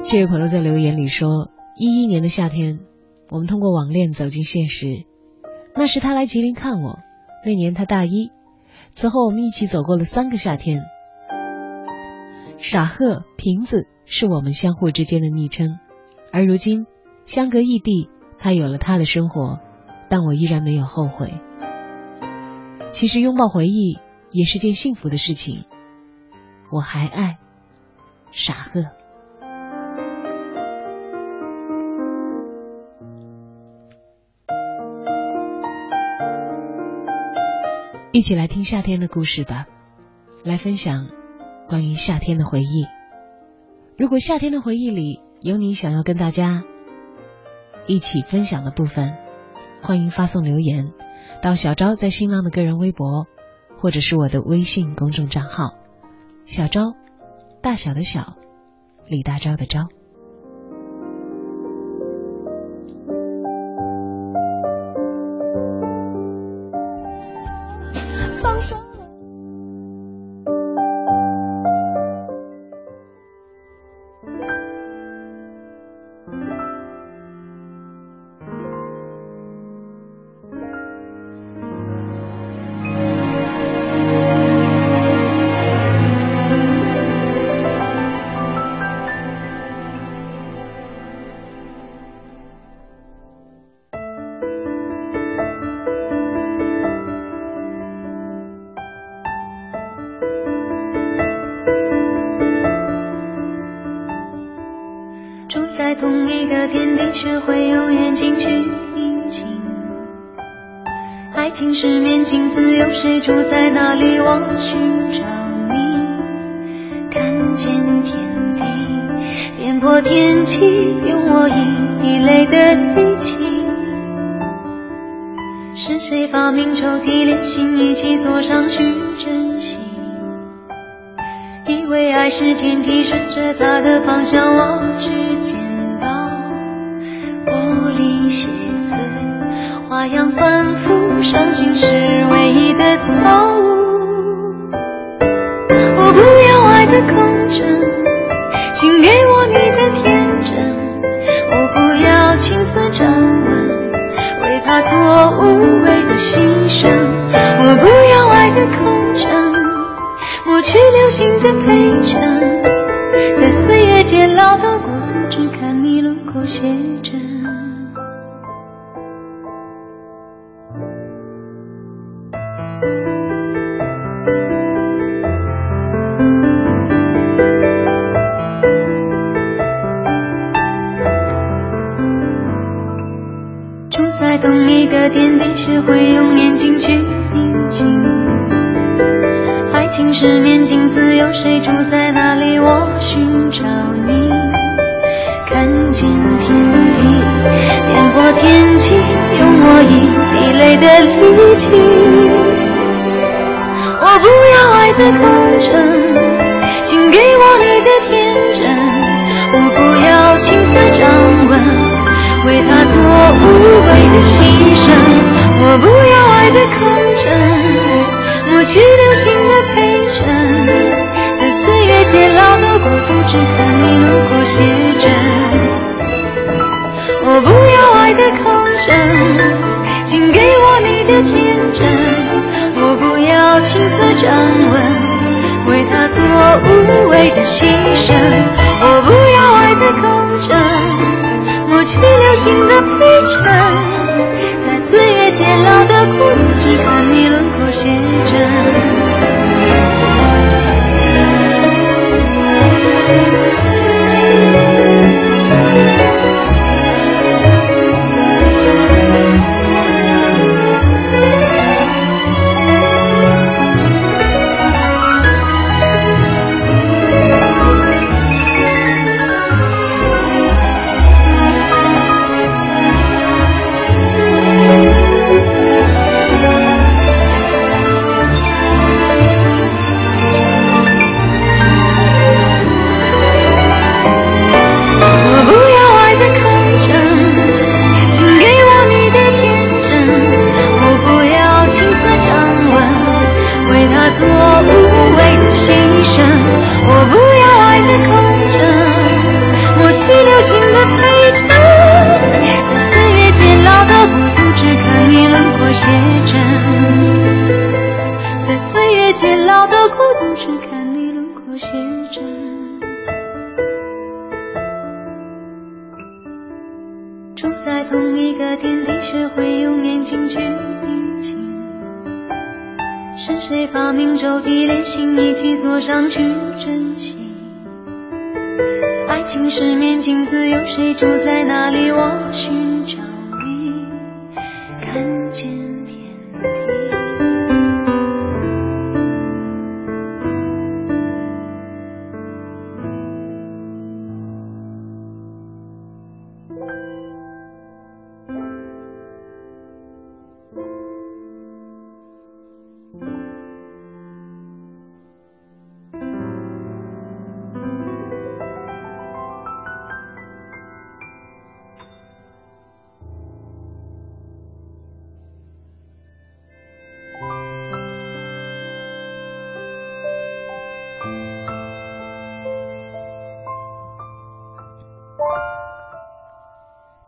这位朋友在留言里说：“一一年的夏天，我们通过网恋走进现实。那时他来吉林看我，那年他大一。此后我们一起走过了三个夏天。傻鹤、瓶子是我们相互之间的昵称，而如今相隔异地，他有了他的生活，但我依然没有后悔。其实拥抱回忆也是件幸福的事情。我还爱傻鹤。”一起来听夏天的故事吧，来分享关于夏天的回忆。如果夏天的回忆里有你想要跟大家一起分享的部分，欢迎发送留言到小昭在新浪的个人微博，或者是我的微信公众账号“小昭”，大小的小，李大钊的昭。你，顺着他的方向，我只我不要爱的空枕，抹去流星的陪衬，在岁月渐老的国度，只看你轮廓写真。我不要爱的空枕，请给我你的天真。我不要青涩掌纹，为他做无谓的牺牲。我不要爱的空枕。抹去流星的陪衬，年老的孤独，只看你轮廓写真。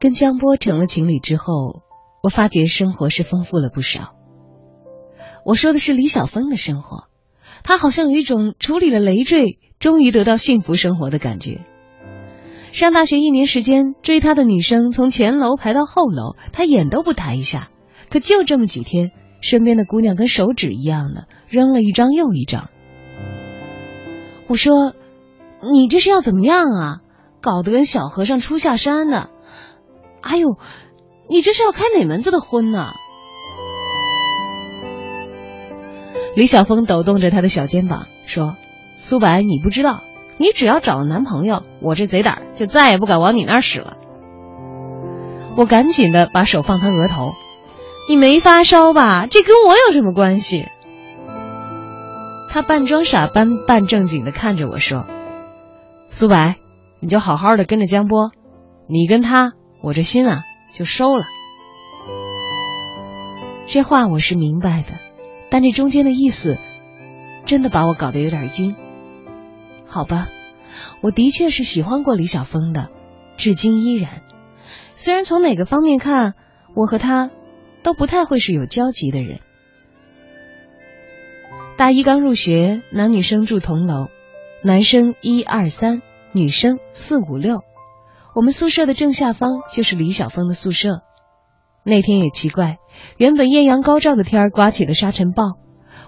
跟江波成了情侣之后，我发觉生活是丰富了不少。我说的是李晓峰的生活，他好像有一种处理了累赘，终于得到幸福生活的感觉。上大学一年时间，追他的女生从前楼排到后楼，他眼都不抬一下。可就这么几天，身边的姑娘跟手指一样的扔了一张又一张。我说：“你这是要怎么样啊？搞得跟小和尚出下山呢？”哎呦，你这是要开哪门子的荤呢？李晓峰抖动着他的小肩膀说：“苏白，你不知道，你只要找了男朋友，我这贼胆就再也不敢往你那儿使了。”我赶紧的把手放他额头：“你没发烧吧？这跟我有什么关系？”他半装傻半半正经的看着我说：“苏白，你就好好的跟着江波，你跟他。”我这心啊，就收了。这话我是明白的，但这中间的意思，真的把我搞得有点晕。好吧，我的确是喜欢过李晓峰的，至今依然。虽然从哪个方面看，我和他都不太会是有交集的人。大一刚入学，男女生住同楼，男生一二三，女生四五六。我们宿舍的正下方就是李晓峰的宿舍。那天也奇怪，原本艳阳高照的天儿刮起了沙尘暴。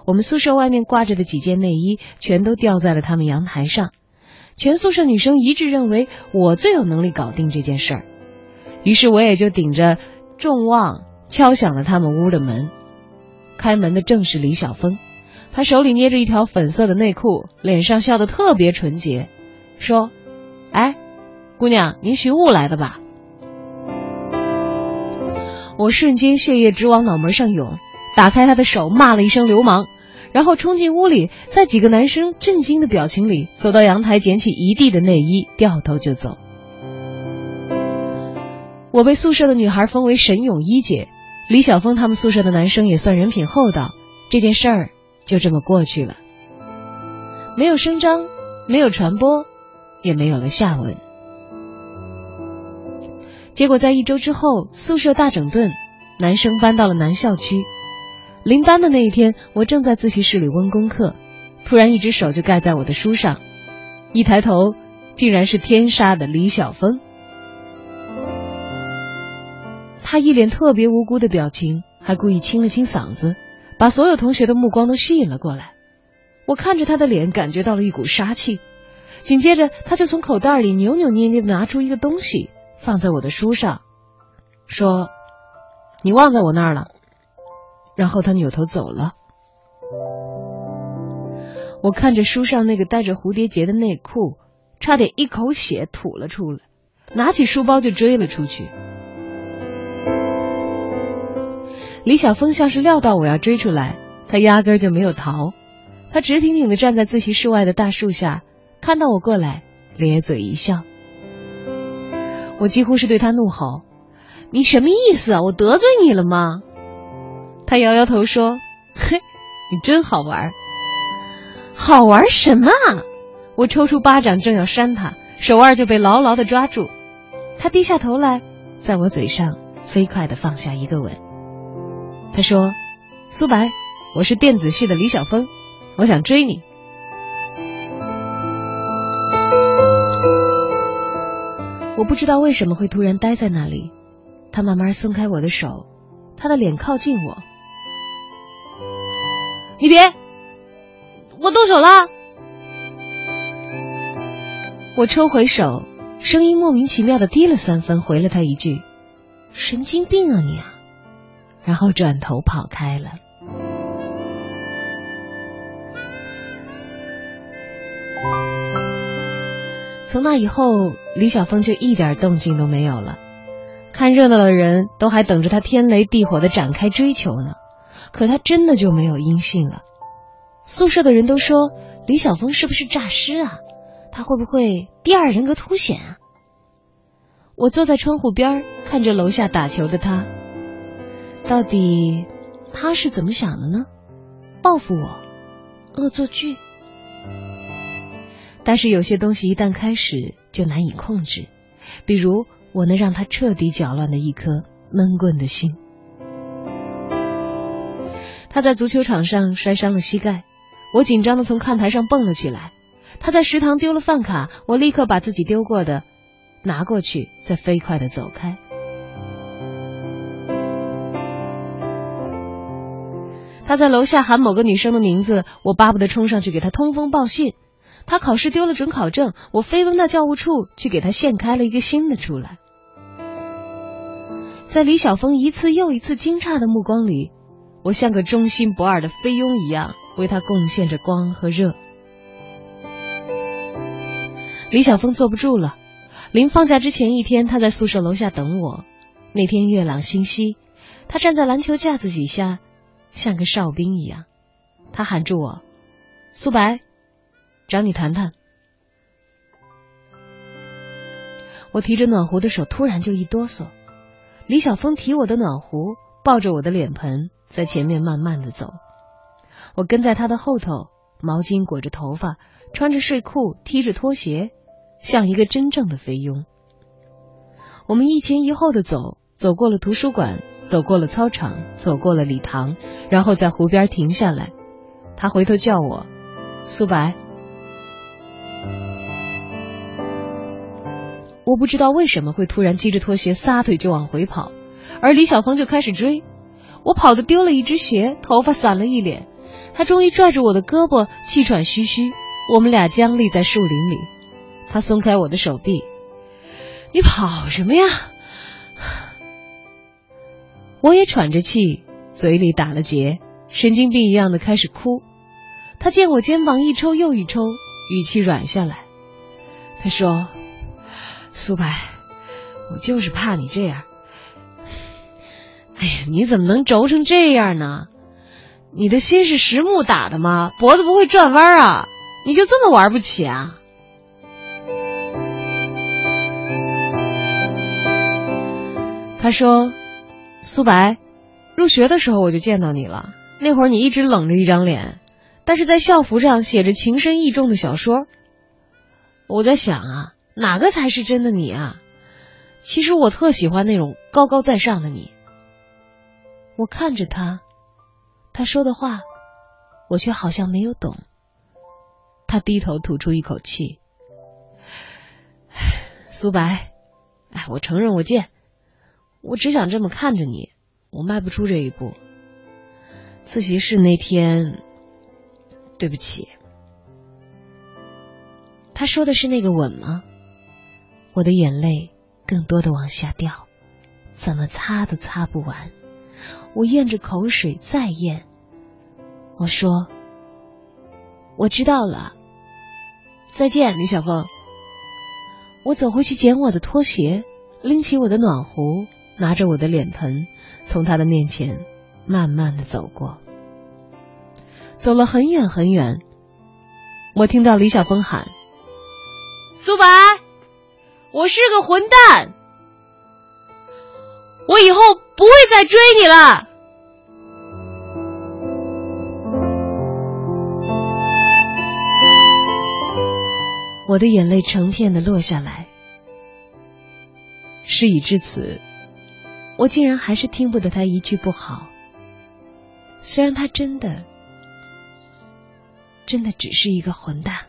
我们宿舍外面挂着的几件内衣全都掉在了他们阳台上。全宿舍女生一致认为我最有能力搞定这件事儿，于是我也就顶着众望敲响了他们屋的门。开门的正是李晓峰，他手里捏着一条粉色的内裤，脸上笑得特别纯洁，说：“哎。”姑娘，您寻物来的吧？我瞬间血液直往脑门上涌，打开他的手，骂了一声“流氓”，然后冲进屋里，在几个男生震惊的表情里，走到阳台，捡起一地的内衣，掉头就走。我被宿舍的女孩封为神勇一姐，李晓峰他们宿舍的男生也算人品厚道，这件事儿就这么过去了，没有声张，没有传播，也没有了下文。结果在一周之后，宿舍大整顿，男生搬到了南校区。临搬的那一天，我正在自习室里温功课，突然一只手就盖在我的书上，一抬头，竟然是天杀的李晓峰。他一脸特别无辜的表情，还故意清了清嗓子，把所有同学的目光都吸引了过来。我看着他的脸，感觉到了一股杀气。紧接着，他就从口袋里扭扭捏捏的拿出一个东西。放在我的书上，说：“你忘在我那儿了。”然后他扭头走了。我看着书上那个带着蝴蝶结的内裤，差点一口血吐了出来，拿起书包就追了出去。李晓峰像是料到我要追出来，他压根就没有逃，他直挺挺的站在自习室外的大树下，看到我过来，咧嘴一笑。我几乎是对他怒吼：“你什么意思啊？我得罪你了吗？”他摇摇头说：“嘿，你真好玩。”好玩什么啊？我抽出巴掌正要扇他，手腕就被牢牢的抓住。他低下头来，在我嘴上飞快的放下一个吻。他说：“苏白，我是电子系的李晓峰，我想追你。”我不知道为什么会突然呆在那里。他慢慢松开我的手，他的脸靠近我。你别，我动手了。我抽回手，声音莫名其妙的低了三分，回了他一句：“神经病啊你！”然后转头跑开了。从那以后，李晓峰就一点动静都没有了。看热闹的人都还等着他天雷地火的展开追求呢，可他真的就没有音信了。宿舍的人都说李晓峰是不是诈尸啊？他会不会第二人格凸显啊？我坐在窗户边看着楼下打球的他，到底他是怎么想的呢？报复我？恶作剧？但是有些东西一旦开始就难以控制，比如我能让他彻底搅乱的一颗闷棍的心。他在足球场上摔伤了膝盖，我紧张的从看台上蹦了起来。他在食堂丢了饭卡，我立刻把自己丢过的拿过去，再飞快的走开。他在楼下喊某个女生的名字，我巴不得冲上去给他通风报信。他考试丢了准考证，我飞奔到教务处去给他现开了一个新的出来。在李晓峰一次又一次惊诧的目光里，我像个忠心不二的菲佣一样，为他贡献着光和热。李晓峰坐不住了，临放假之前一天，他在宿舍楼下等我。那天月朗星稀，他站在篮球架子底下，像个哨兵一样。他喊住我：“苏白。”找你谈谈。我提着暖壶的手突然就一哆嗦。李晓峰提我的暖壶，抱着我的脸盆，在前面慢慢的走。我跟在他的后头，毛巾裹着头发，穿着睡裤，踢着拖鞋，像一个真正的菲佣。我们一前一后的走，走过了图书馆，走过了操场，走过了礼堂，然后在湖边停下来。他回头叫我：“苏白。”我不知道为什么会突然系着拖鞋撒腿就往回跑，而李晓峰就开始追。我跑的丢了一只鞋，头发散了一脸。他终于拽住我的胳膊，气喘吁吁。我们俩僵立在树林里。他松开我的手臂：“你跑什么呀？”我也喘着气，嘴里打了结，神经病一样的开始哭。他见我肩膀一抽又一抽，语气软下来。他说。苏白，我就是怕你这样。哎呀，你怎么能轴成这样呢？你的心是实木打的吗？脖子不会转弯啊？你就这么玩不起啊？他说：“苏白，入学的时候我就见到你了，那会儿你一直冷着一张脸，但是在校服上写着情深意重的小说。我在想啊。”哪个才是真的你啊？其实我特喜欢那种高高在上的你。我看着他，他说的话，我却好像没有懂。他低头吐出一口气：“苏白，哎，我承认我贱，我只想这么看着你，我迈不出这一步。自习室那天，对不起。”他说的是那个吻吗？我的眼泪更多的往下掉，怎么擦都擦不完。我咽着口水再咽。我说：“我知道了，再见，李小凤。”我走回去捡我的拖鞋，拎起我的暖壶，拿着我的脸盆，从他的面前慢慢的走过。走了很远很远，我听到李小凤喊：“苏白。”我是个混蛋，我以后不会再追你了。我的眼泪成片的落下来。事已至此，我竟然还是听不得他一句不好。虽然他真的，真的只是一个混蛋。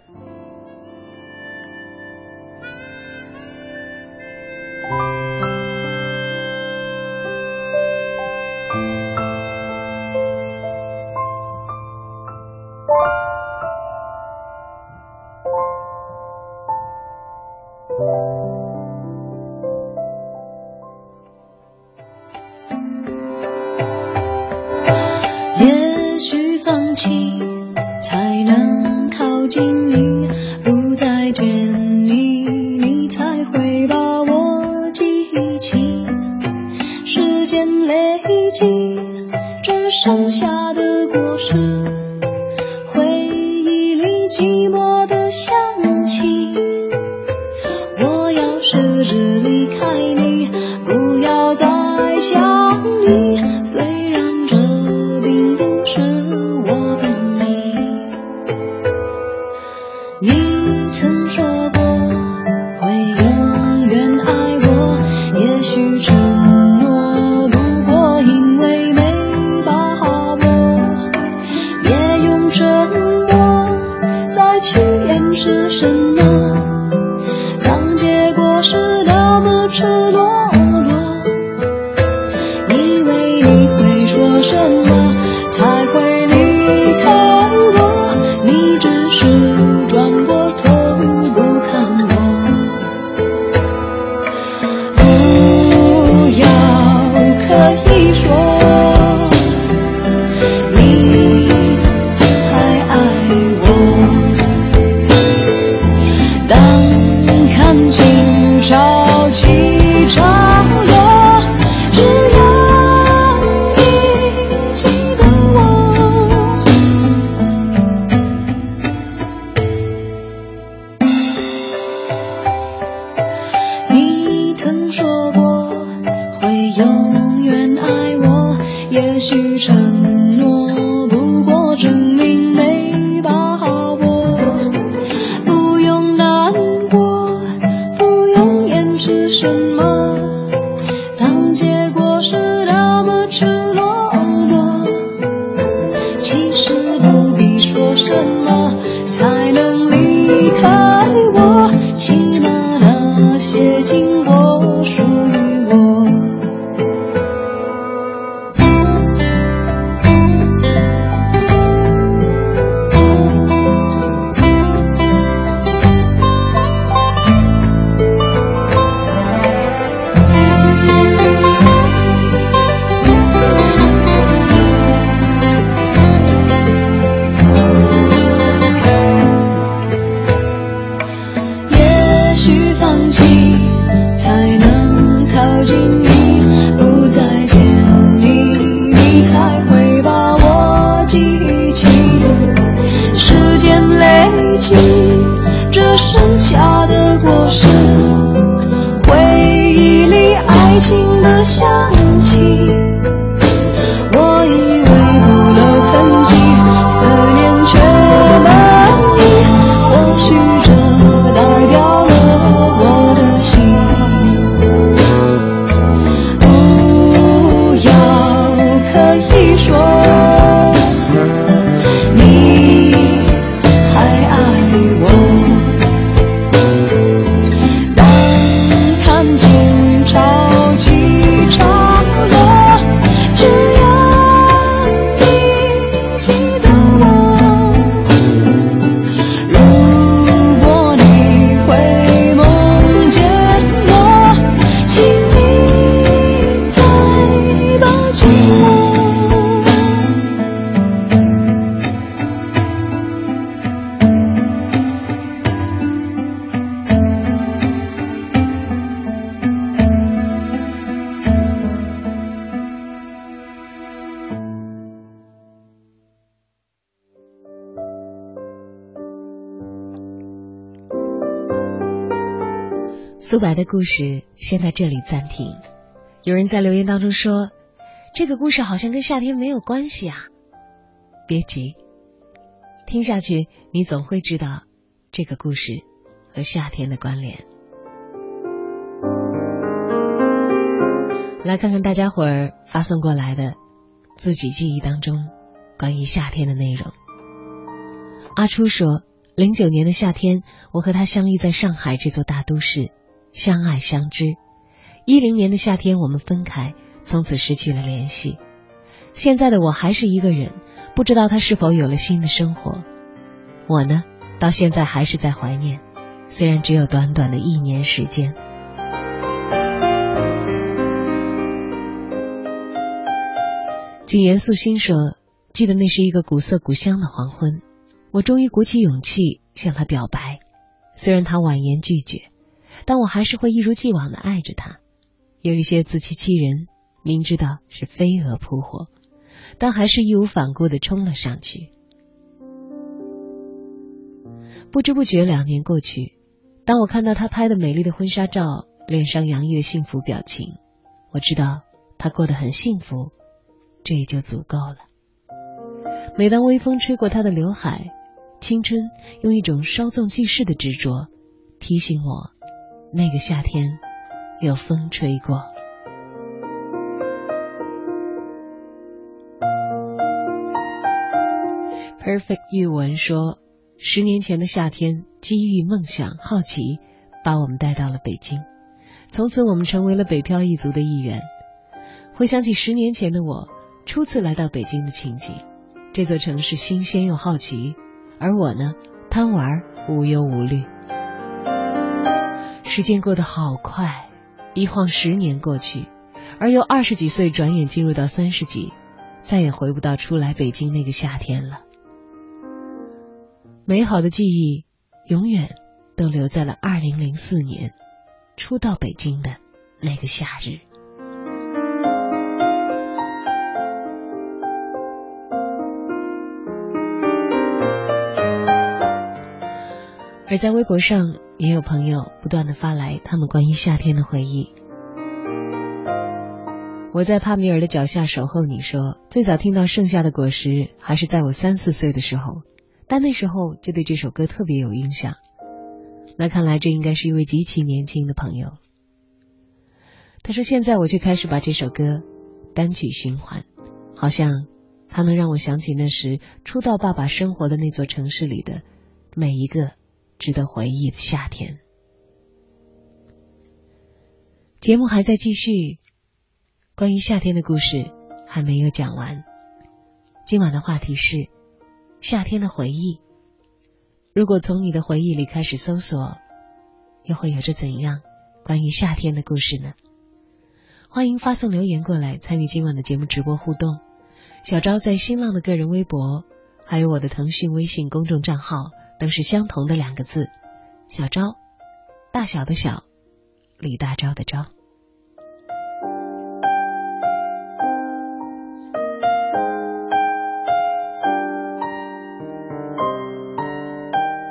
故事先在这里暂停。有人在留言当中说，这个故事好像跟夏天没有关系啊。别急，听下去你总会知道这个故事和夏天的关联。来看看大家伙儿发送过来的自己记忆当中关于夏天的内容。阿初说，零九年的夏天，我和他相遇在上海这座大都市，相爱相知。一零年的夏天，我们分开，从此失去了联系。现在的我还是一个人，不知道他是否有了新的生活。我呢，到现在还是在怀念，虽然只有短短的一年时间。谨言素心说：“记得那是一个古色古香的黄昏，我终于鼓起勇气向他表白。虽然他婉言拒绝，但我还是会一如既往的爱着他。有一些自欺欺人，明知道是飞蛾扑火，但还是义无反顾的冲了上去。不知不觉两年过去，当我看到他拍的美丽的婚纱照，脸上洋溢的幸福表情，我知道他过得很幸福。”这也就足够了。每当微风吹过他的刘海，青春用一种稍纵即逝的执着提醒我，那个夏天有风吹过。Perfect 玉文说，十年前的夏天，机遇、梦想、好奇把我们带到了北京，从此我们成为了北漂一族的一员。回想起十年前的我。初次来到北京的情景，这座城市新鲜又好奇，而我呢，贪玩无忧无虑。时间过得好快，一晃十年过去，而由二十几岁转眼进入到三十几，再也回不到初来北京那个夏天了。美好的记忆永远都留在了二零零四年初到北京的那个夏日。而在微博上，也有朋友不断的发来他们关于夏天的回忆。我在帕米尔的脚下守候。你说，最早听到《盛夏的果实》还是在我三四岁的时候，但那时候就对这首歌特别有印象。那看来这应该是一位极其年轻的朋友。他说，现在我却开始把这首歌单曲循环，好像它能让我想起那时初到爸爸生活的那座城市里的每一个。值得回忆的夏天。节目还在继续，关于夏天的故事还没有讲完。今晚的话题是夏天的回忆。如果从你的回忆里开始搜索，又会有着怎样关于夏天的故事呢？欢迎发送留言过来参与今晚的节目直播互动。小昭在新浪的个人微博，还有我的腾讯微信公众账号。都是相同的两个字，小昭，大小的小，李大钊的钊。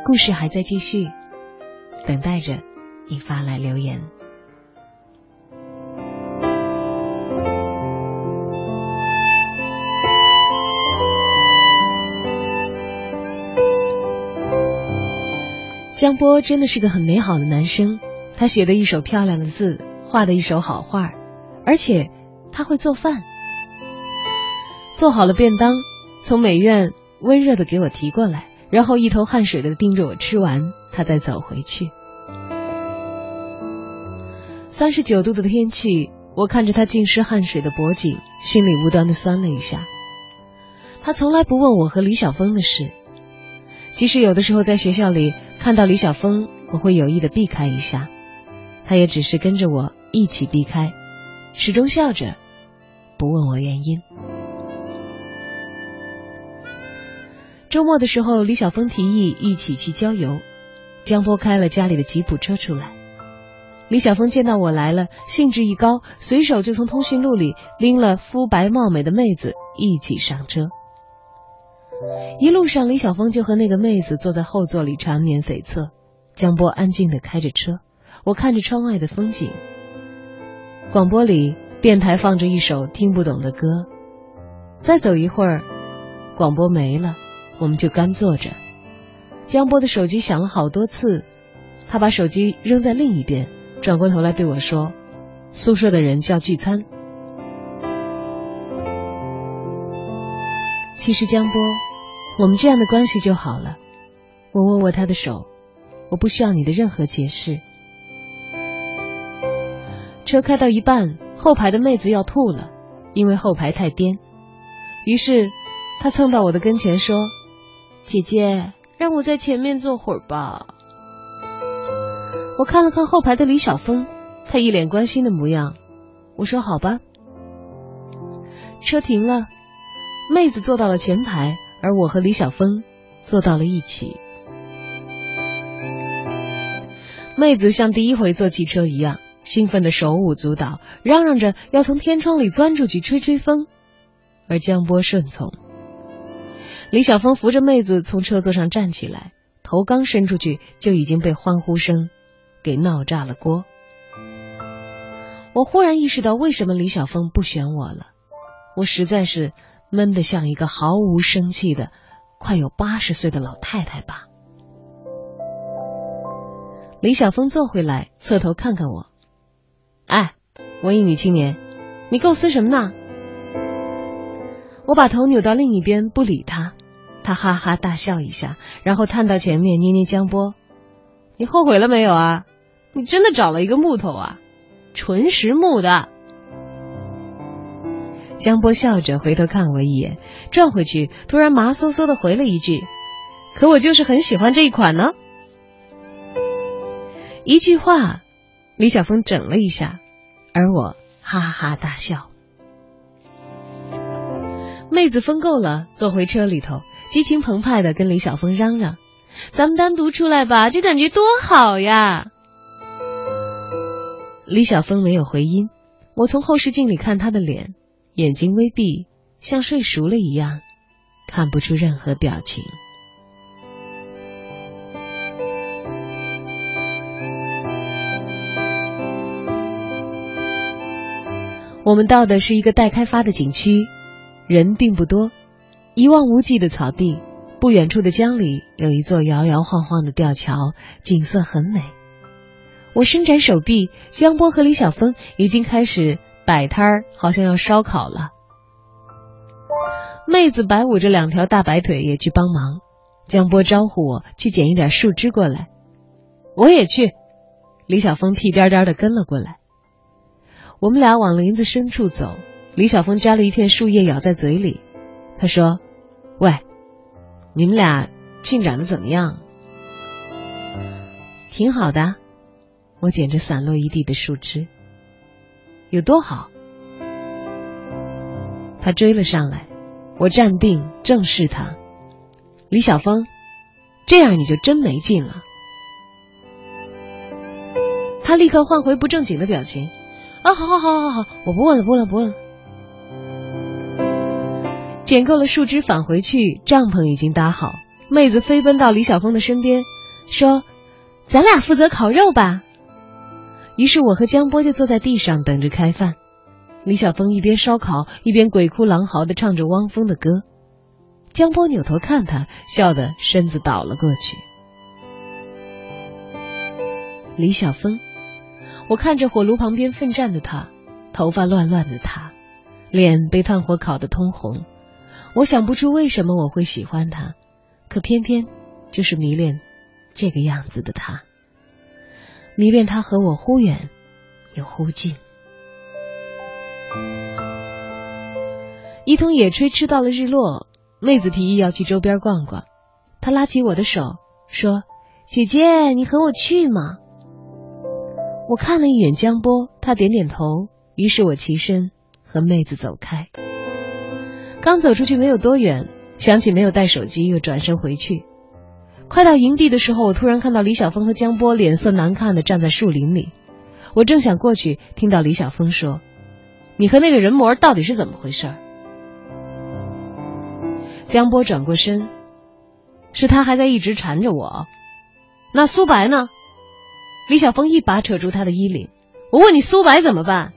故事还在继续，等待着你发来留言。江波真的是个很美好的男生，他写的一手漂亮的字，画的一手好画，而且他会做饭，做好了便当，从美院温热的给我提过来，然后一头汗水的盯着我吃完，他再走回去。三十九度的天气，我看着他浸湿汗水的脖颈，心里无端的酸了一下。他从来不问我和李晓峰的事。即使有的时候在学校里看到李晓峰，我会有意的避开一下，他也只是跟着我一起避开，始终笑着，不问我原因。周末的时候，李晓峰提议一起去郊游，江波开了家里的吉普车出来，李晓峰见到我来了，兴致一高，随手就从通讯录里拎了肤白貌美的妹子一起上车。一路上，李晓峰就和那个妹子坐在后座里缠绵悱恻，江波安静的开着车，我看着窗外的风景。广播里电台放着一首听不懂的歌，再走一会儿，广播没了，我们就干坐着。江波的手机响了好多次，他把手机扔在另一边，转过头来对我说：“宿舍的人叫聚餐。”其实江波，我们这样的关系就好了。我握握他的手，我不需要你的任何解释。车开到一半，后排的妹子要吐了，因为后排太颠。于是他蹭到我的跟前说：“姐姐，让我在前面坐会儿吧。”我看了看后排的李小峰，他一脸关心的模样。我说：“好吧。”车停了。妹子坐到了前排，而我和李小峰坐到了一起。妹子像第一回坐汽车一样，兴奋的手舞足蹈，嚷嚷着要从天窗里钻出去吹吹风，而江波顺从。李小峰扶着妹子从车座上站起来，头刚伸出去，就已经被欢呼声给闹炸了锅。我忽然意识到，为什么李小峰不选我了？我实在是。闷得像一个毫无生气的快有八十岁的老太太吧。李晓峰坐回来，侧头看看我，哎，文艺女青年，你构思什么呢？我把头扭到另一边，不理他。他哈哈大笑一下，然后探到前面，捏捏江波：“你后悔了没有啊？你真的找了一个木头啊，纯实木的。”江波笑着回头看我一眼，转回去，突然麻嗖嗖的回了一句：“可我就是很喜欢这一款呢。”一句话，李小峰整了一下，而我哈哈大笑。妹子疯够了，坐回车里头，激情澎湃的跟李小峰嚷嚷：“咱们单独出来吧，这感觉多好呀！”李小峰没有回音，我从后视镜里看他的脸。眼睛微闭，像睡熟了一样，看不出任何表情。我们到的是一个待开发的景区，人并不多，一望无际的草地，不远处的江里有一座摇摇晃晃的吊桥，景色很美。我伸展手臂，江波和李小峰已经开始。摆摊儿好像要烧烤了，妹子摆舞着两条大白腿也去帮忙。江波招呼我去捡一点树枝过来，我也去。李小峰屁颠颠的跟了过来。我们俩往林子深处走，李小峰摘了一片树叶咬在嘴里，他说：“喂，你们俩进展的怎么样？”挺好的。我捡着散落一地的树枝。有多好？他追了上来，我站定正视他。李小峰，这样你就真没劲了。他立刻换回不正经的表情。啊，好好好好好，我不问了，不问了，不问了。捡够了树枝，返回去，帐篷已经搭好。妹子飞奔到李小峰的身边，说：“咱俩负责烤肉吧。”于是我和江波就坐在地上等着开饭。李小峰一边烧烤一边鬼哭狼嚎的唱着汪峰的歌。江波扭头看他，笑得身子倒了过去。李小峰，我看着火炉旁边奋战的他，头发乱乱的他，脸被炭火烤得通红。我想不出为什么我会喜欢他，可偏偏就是迷恋这个样子的他。迷恋他和我忽远又忽近。一通野炊吃到了日落，妹子提议要去周边逛逛。她拉起我的手说：“姐姐，你和我去吗？”我看了一眼江波，他点点头。于是我起身和妹子走开。刚走出去没有多远，想起没有带手机，又转身回去。快到营地的时候，我突然看到李小峰和江波脸色难看的站在树林里。我正想过去，听到李小峰说：“你和那个人魔到底是怎么回事？”江波转过身，是他还在一直缠着我。那苏白呢？李小峰一把扯住他的衣领：“我问你，苏白怎么办？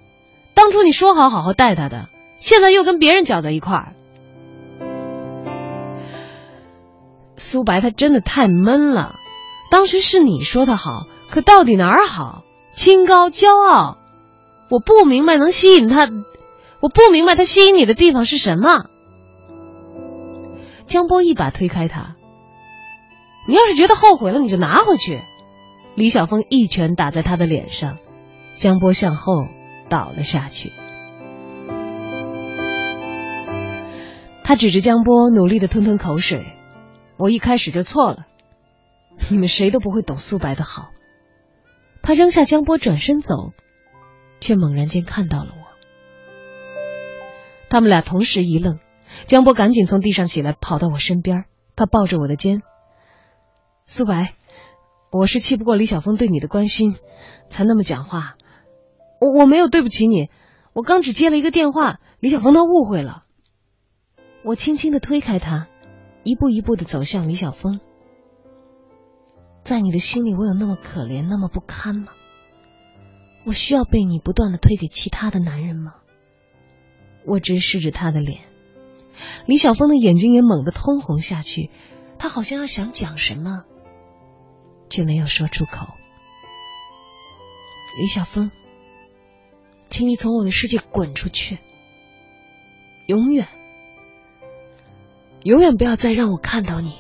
当初你说好好好带他的，现在又跟别人搅在一块儿。”苏白他真的太闷了，当时是你说他好，可到底哪儿好？清高骄傲，我不明白能吸引他，我不明白他吸引你的地方是什么。江波一把推开他，你要是觉得后悔了，你就拿回去。李晓峰一拳打在他的脸上，江波向后倒了下去。他指着江波，努力的吞吞口水。我一开始就错了，你们谁都不会懂苏白的好。他扔下江波，转身走，却猛然间看到了我。他们俩同时一愣，江波赶紧从地上起来，跑到我身边，他抱着我的肩。苏白，我是气不过李晓峰对你的关心，才那么讲话。我我没有对不起你，我刚只接了一个电话，李晓峰他误会了。我轻轻的推开他，一步一步的走向李晓峰。在你的心里，我有那么可怜，那么不堪吗？我需要被你不断的推给其他的男人吗？我直视着他的脸，李晓峰的眼睛也猛地通红下去，他好像要想讲什么，却没有说出口。李晓峰，请你从我的世界滚出去，永远，永远不要再让我看到你。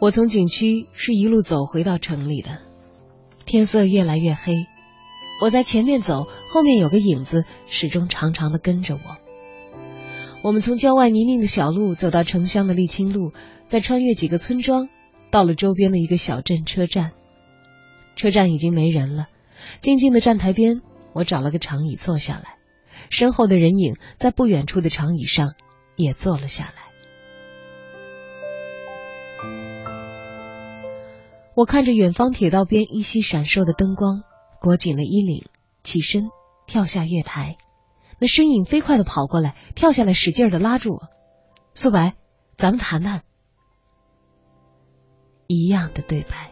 我从景区是一路走回到城里的，天色越来越黑，我在前面走，后面有个影子始终长长的跟着我。我们从郊外泥泞的小路走到城乡的沥青路，再穿越几个村庄，到了周边的一个小镇车站。车站已经没人了，静静的站台边，我找了个长椅坐下来，身后的人影在不远处的长椅上也坐了下来。我看着远方铁道边依稀闪烁的灯光，裹紧了衣领，起身跳下月台。那身影飞快的跑过来，跳下来，使劲的拉住我：“苏白，咱们谈谈。”一样的对白，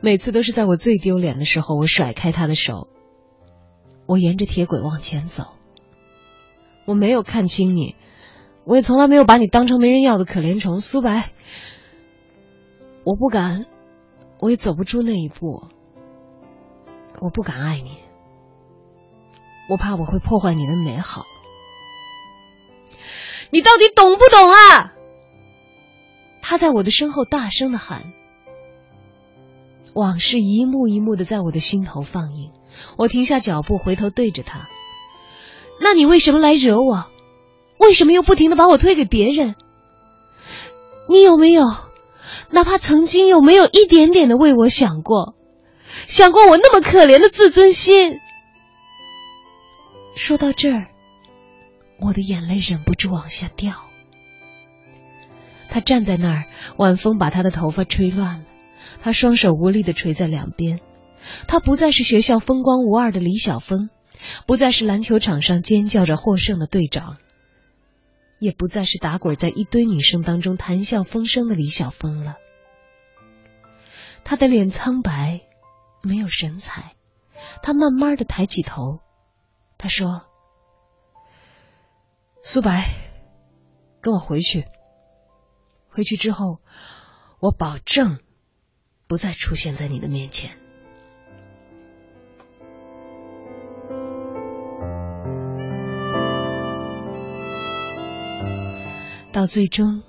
每次都是在我最丢脸的时候，我甩开他的手。我沿着铁轨往前走。我没有看清你，我也从来没有把你当成没人要的可怜虫，苏白。我不敢。我也走不出那一步，我不敢爱你，我怕我会破坏你的美好。你到底懂不懂啊？他在我的身后大声的喊，往事一幕一幕的在我的心头放映。我停下脚步，回头对着他。那你为什么来惹我？为什么又不停的把我推给别人？你有没有？哪怕曾经有没有一点点的为我想过，想过我那么可怜的自尊心。说到这儿，我的眼泪忍不住往下掉。他站在那儿，晚风把他的头发吹乱了，他双手无力的垂在两边。他不再是学校风光无二的李晓峰，不再是篮球场上尖叫着获胜的队长。也不再是打滚在一堆女生当中谈笑风生的李晓峰了。他的脸苍白，没有神采。他慢慢的抬起头，他说：“苏白，跟我回去。回去之后，我保证不再出现在你的面前。”到最终，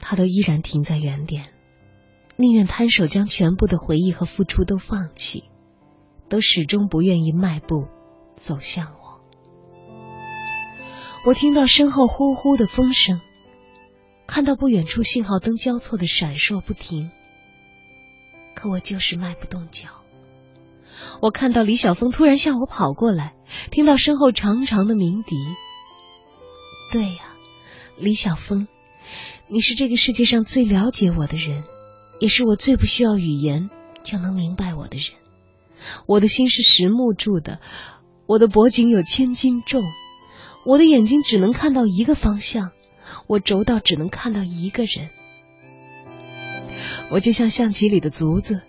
他都依然停在原点，宁愿摊手将全部的回忆和付出都放弃，都始终不愿意迈步走向我。我听到身后呼呼的风声，看到不远处信号灯交错的闪烁不停，可我就是迈不动脚。我看到李晓峰突然向我跑过来，听到身后长长的鸣笛。对呀。李晓峰，你是这个世界上最了解我的人，也是我最不需要语言就能明白我的人。我的心是实木铸的，我的脖颈有千斤重，我的眼睛只能看到一个方向，我轴到只能看到一个人。我就像象棋里的卒子，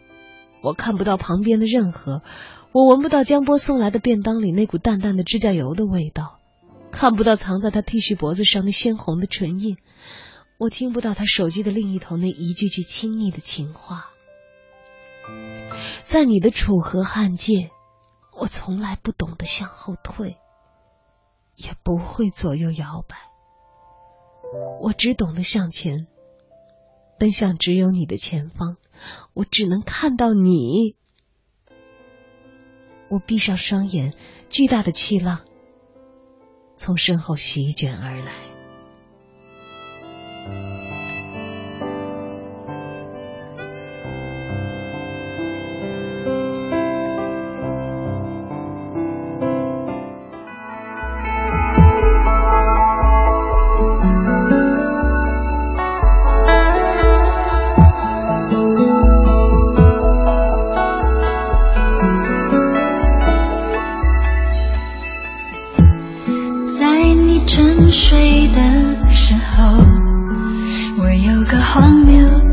我看不到旁边的任何，我闻不到江波送来的便当里那股淡淡的指甲油的味道，看不到藏在他 T 恤脖子上那鲜红的唇印，我听不到他手机的另一头那一句句亲昵的情话。在你的楚河汉界，我从来不懂得向后退，也不会左右摇摆，我只懂得向前。奔向只有你的前方，我只能看到你。我闭上双眼，巨大的气浪从身后席卷而来。睡的时候我有个荒谬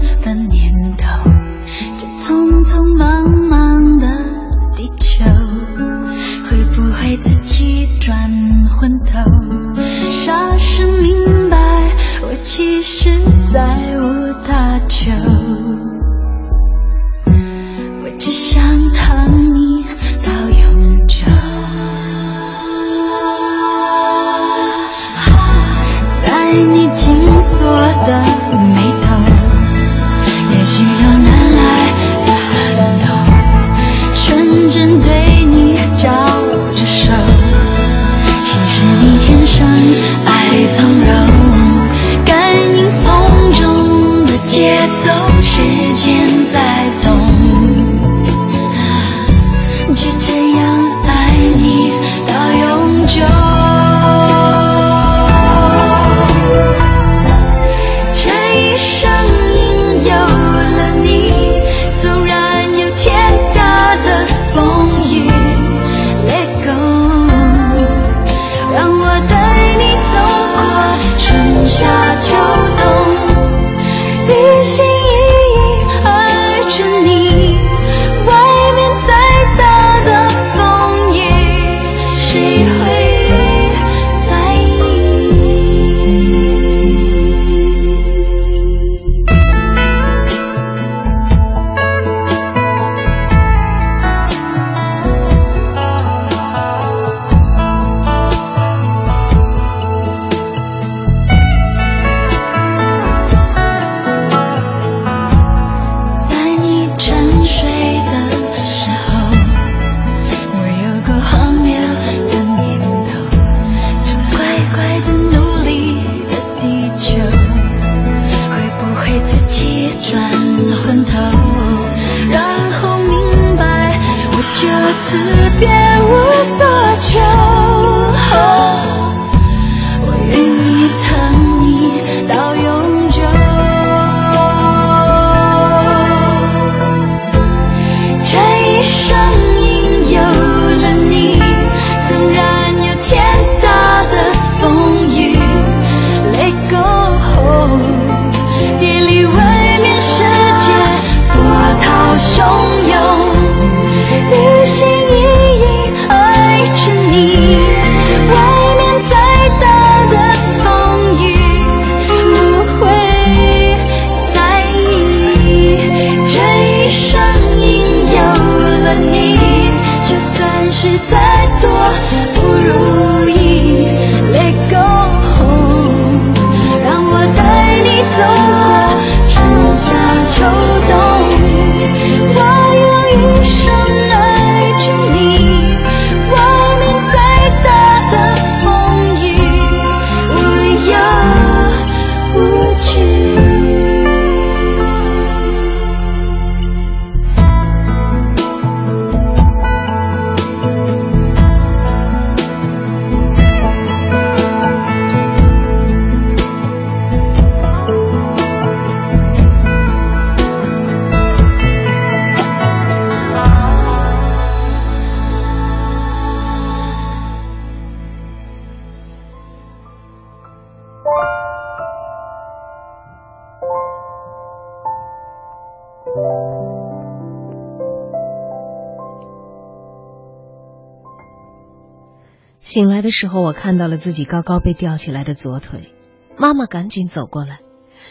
醒来的时候，我看到了自己高高被吊起来的左腿。妈妈赶紧走过来：“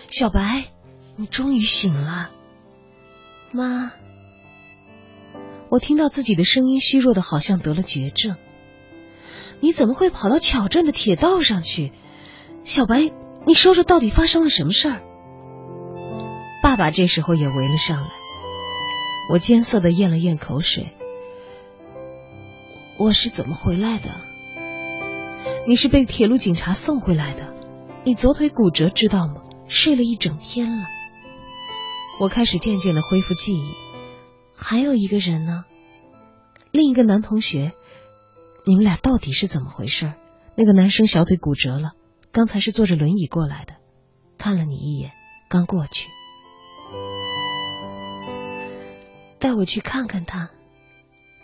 小白，你终于醒了。”妈，我听到自己的声音虚弱的，好像得了绝症。你怎么会跑到巧镇的铁道上去？小白，你说说到底发生了什么事儿？爸爸这时候也围了上来。我艰涩的咽了咽口水。我是怎么回来的？你是被铁路警察送回来的，你左腿骨折，知道吗？睡了一整天了。我开始渐渐的恢复记忆。还有一个人呢，另一个男同学，你们俩到底是怎么回事？那个男生小腿骨折了，刚才是坐着轮椅过来的，看了你一眼，刚过去。带我去看看他。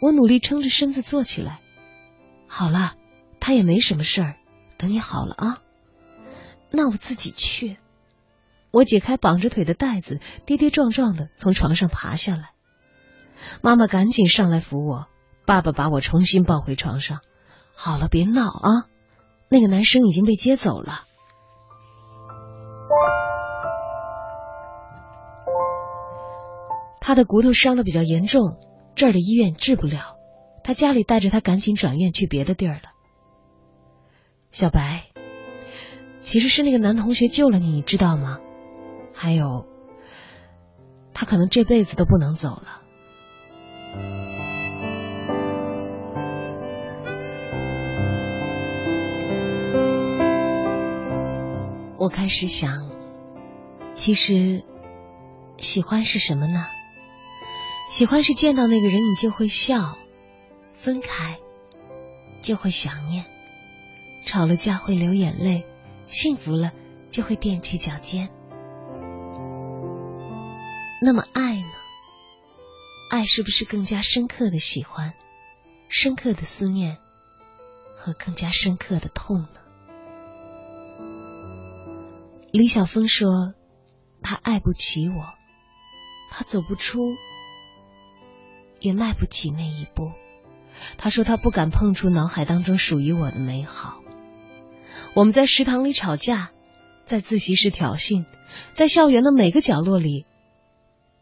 我努力撑着身子坐起来。好了。他也没什么事儿，等你好了啊，那我自己去。我解开绑着腿的带子，跌跌撞撞的从床上爬下来。妈妈赶紧上来扶我，爸爸把我重新抱回床上。好了，别闹啊，那个男生已经被接走了。他的骨头伤的比较严重，这儿的医院治不了，他家里带着他赶紧转院去别的地儿了。小白，其实是那个男同学救了你，你知道吗？还有，他可能这辈子都不能走了。我开始想，其实喜欢是什么呢？喜欢是见到那个人你就会笑，分开就会想念。吵了架会流眼泪，幸福了就会踮起脚尖。那么爱呢？爱是不是更加深刻的喜欢，深刻的思念和更加深刻的痛呢？李晓峰说：“他爱不起我，他走不出，也迈不起那一步。”他说：“他不敢碰触脑海当中属于我的美好。”我们在食堂里吵架，在自习室挑衅，在校园的每个角落里，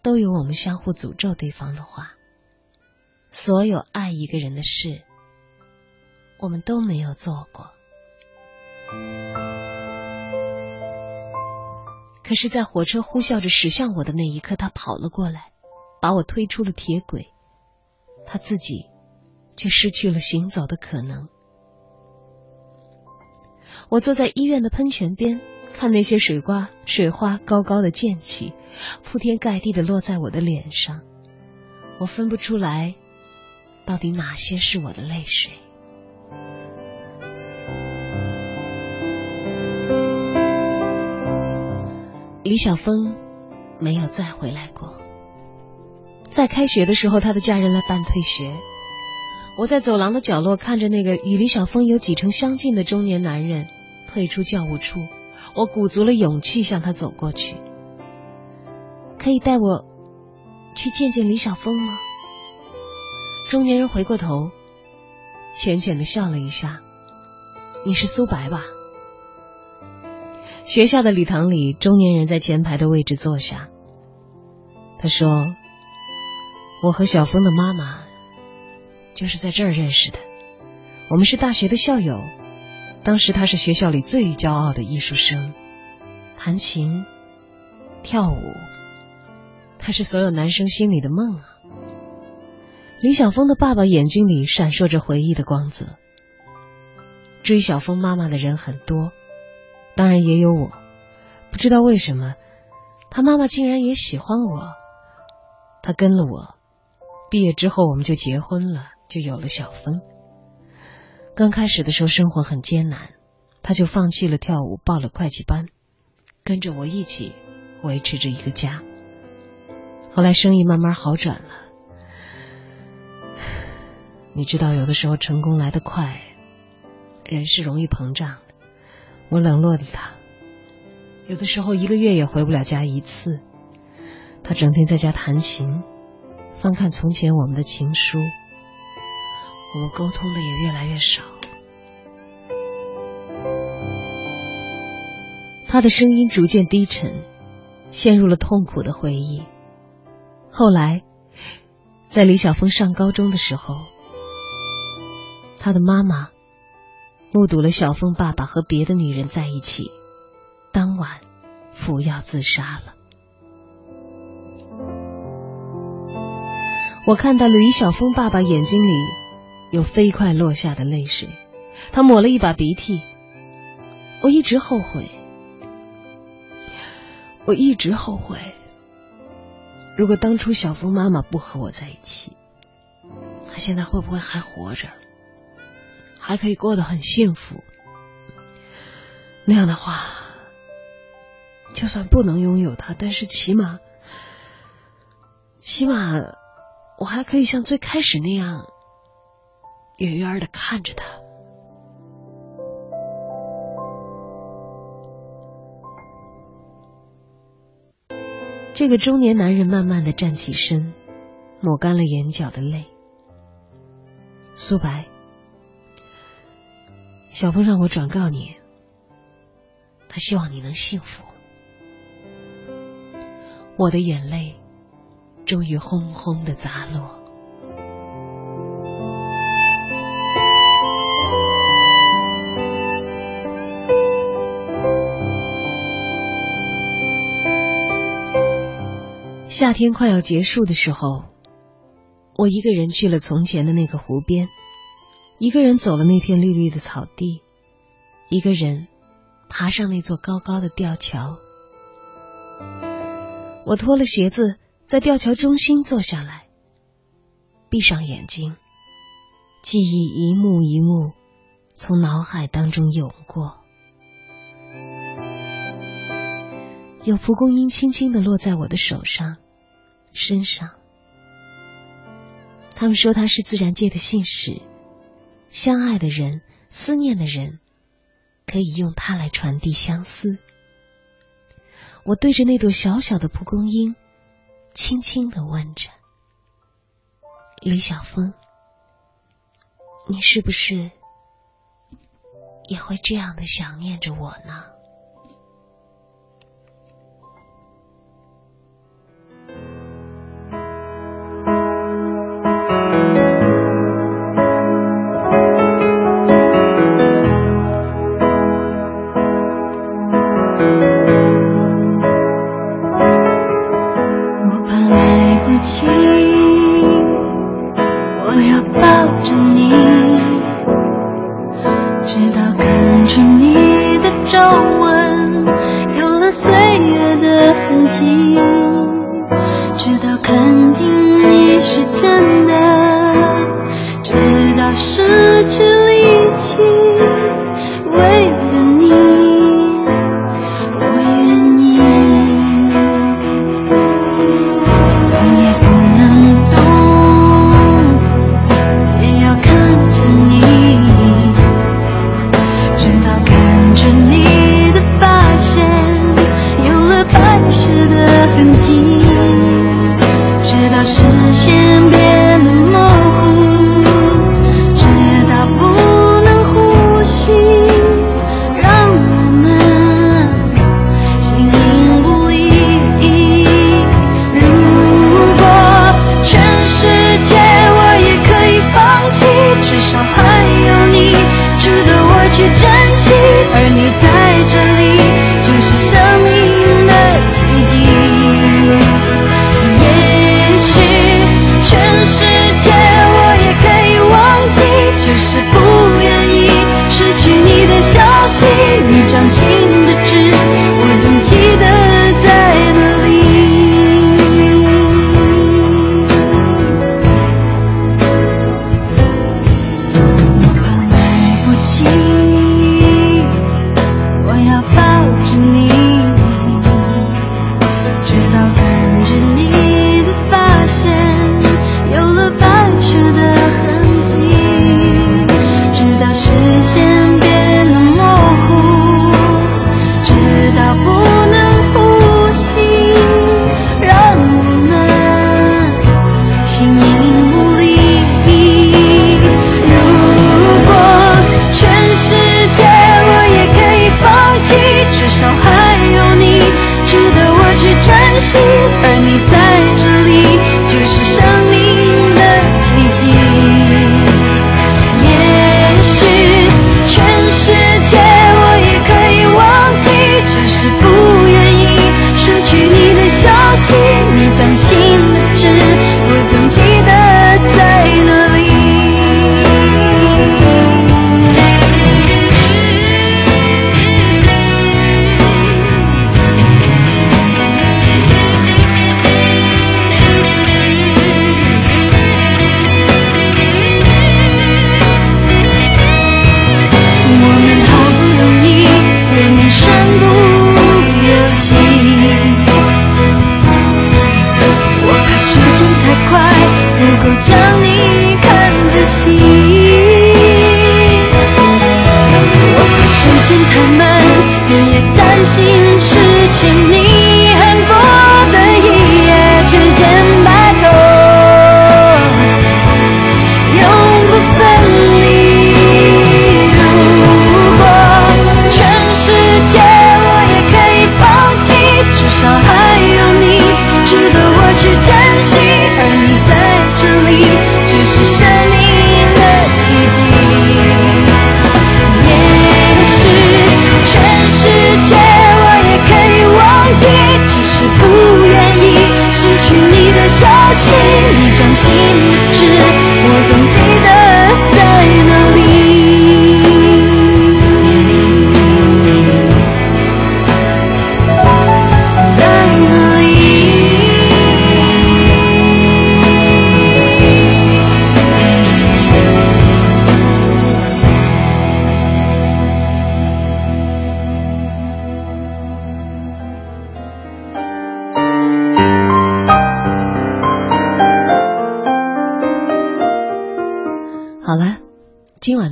都有我们相互诅咒对方的话。所有爱一个人的事，我们都没有做过。可是，在火车呼啸着驶向我的那一刻，他跑了过来，把我推出了铁轨，他自己却失去了行走的可能。我坐在医院的喷泉边，看那些水瓜、水花高高的溅起，铺天盖地的落在我的脸上。我分不出来，到底哪些是我的泪水。李晓峰没有再回来过。在开学的时候，他的家人来办退学。我在走廊的角落看着那个与李晓峰有几成相近的中年男人。退出教务处，我鼓足了勇气向他走过去。可以带我去见见李晓峰吗？中年人回过头，浅浅的笑了一下。你是苏白吧？学校的礼堂里，中年人在前排的位置坐下。他说：“我和小峰的妈妈就是在这儿认识的，我们是大学的校友。”当时他是学校里最骄傲的艺术生，弹琴、跳舞，他是所有男生心里的梦啊。李晓峰的爸爸眼睛里闪烁着回忆的光泽。追小峰妈妈的人很多，当然也有我。不知道为什么，他妈妈竟然也喜欢我。他跟了我，毕业之后我们就结婚了，就有了小峰。刚开始的时候，生活很艰难，他就放弃了跳舞，报了会计班，跟着我一起维持着一个家。后来生意慢慢好转了，你知道，有的时候成功来得快，人是容易膨胀的。我冷落了他，有的时候一个月也回不了家一次。他整天在家弹琴，翻看从前我们的情书。我们沟通的也越来越少。他的声音逐渐低沉，陷入了痛苦的回忆。后来，在李晓峰上高中的时候，他的妈妈目睹了小峰爸爸和别的女人在一起，当晚服药自杀了。我看到了李晓峰爸爸眼睛里有飞快落下的泪水，他抹了一把鼻涕。我一直后悔，我一直后悔。如果当初小峰妈妈不和我在一起，他现在会不会还活着？还可以过得很幸福？那样的话，就算不能拥有他，但是起码，起码我还可以像最开始那样，远远的看着他。这个中年男人慢慢的站起身，抹干了眼角的泪。苏白，小峰让我转告你，他希望你能幸福。我的眼泪终于轰轰的砸落。夏天快要结束的时候，我一个人去了从前的那个湖边，一个人走了那片绿绿的草地，一个人爬上那座高高的吊桥。我脱了鞋子，在吊桥中心坐下来，闭上眼睛，记忆一幕一幕从脑海当中涌过，有蒲公英轻轻的落在我的手上。身上，他们说它是自然界的信使，相爱的人、思念的人，可以用它来传递相思。我对着那朵小小的蒲公英，轻轻的问着：“李晓峰，你是不是也会这样的想念着我呢？”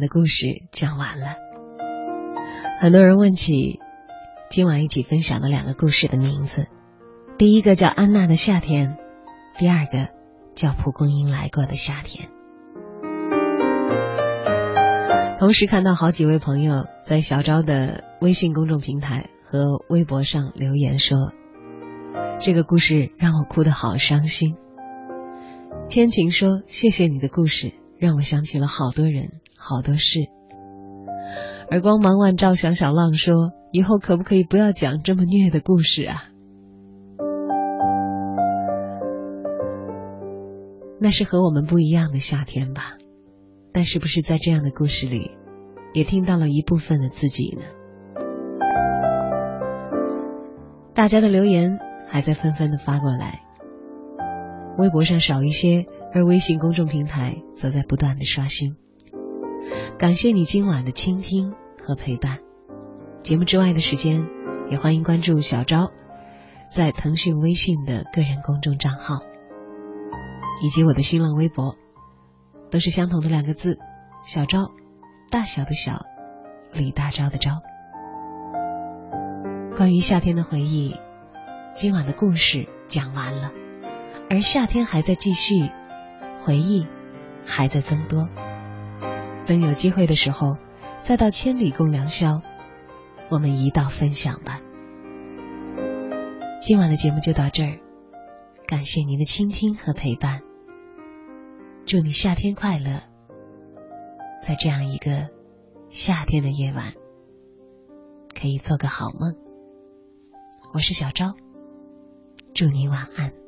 故事讲完了。很多人问起今晚一起分享的两个故事的名字，第一个叫安娜的夏天，第二个叫蒲公英来过的夏天。同时看到好几位朋友在小昭的微信公众平台和微博上留言说，这个故事让我哭得好伤心。千晴说：“谢谢你的故事，让我想起了好多人、好多事。”而光芒万丈小小浪说：“以后可不可以不要讲这么虐的故事啊？”那是和我们不一样的夏天吧？但是不是在这样的故事里，也听到了一部分的自己呢？大家的留言还在纷纷的发过来，微博上少一些，而微信公众平台则在不断的刷新。感谢你今晚的倾听和陪伴。节目之外的时间，也欢迎关注小昭在腾讯微信的个人公众账号，以及我的新浪微博，都是相同的两个字：小昭，大小的小，李大钊的昭。关于夏天的回忆，今晚的故事讲完了，而夏天还在继续，回忆还在增多。等有机会的时候，再到千里共良宵，我们一道分享吧。今晚的节目就到这儿，感谢您的倾听和陪伴，祝你夏天快乐，在这样一个夏天的夜晚，可以做个好梦。我是小昭，祝你晚安。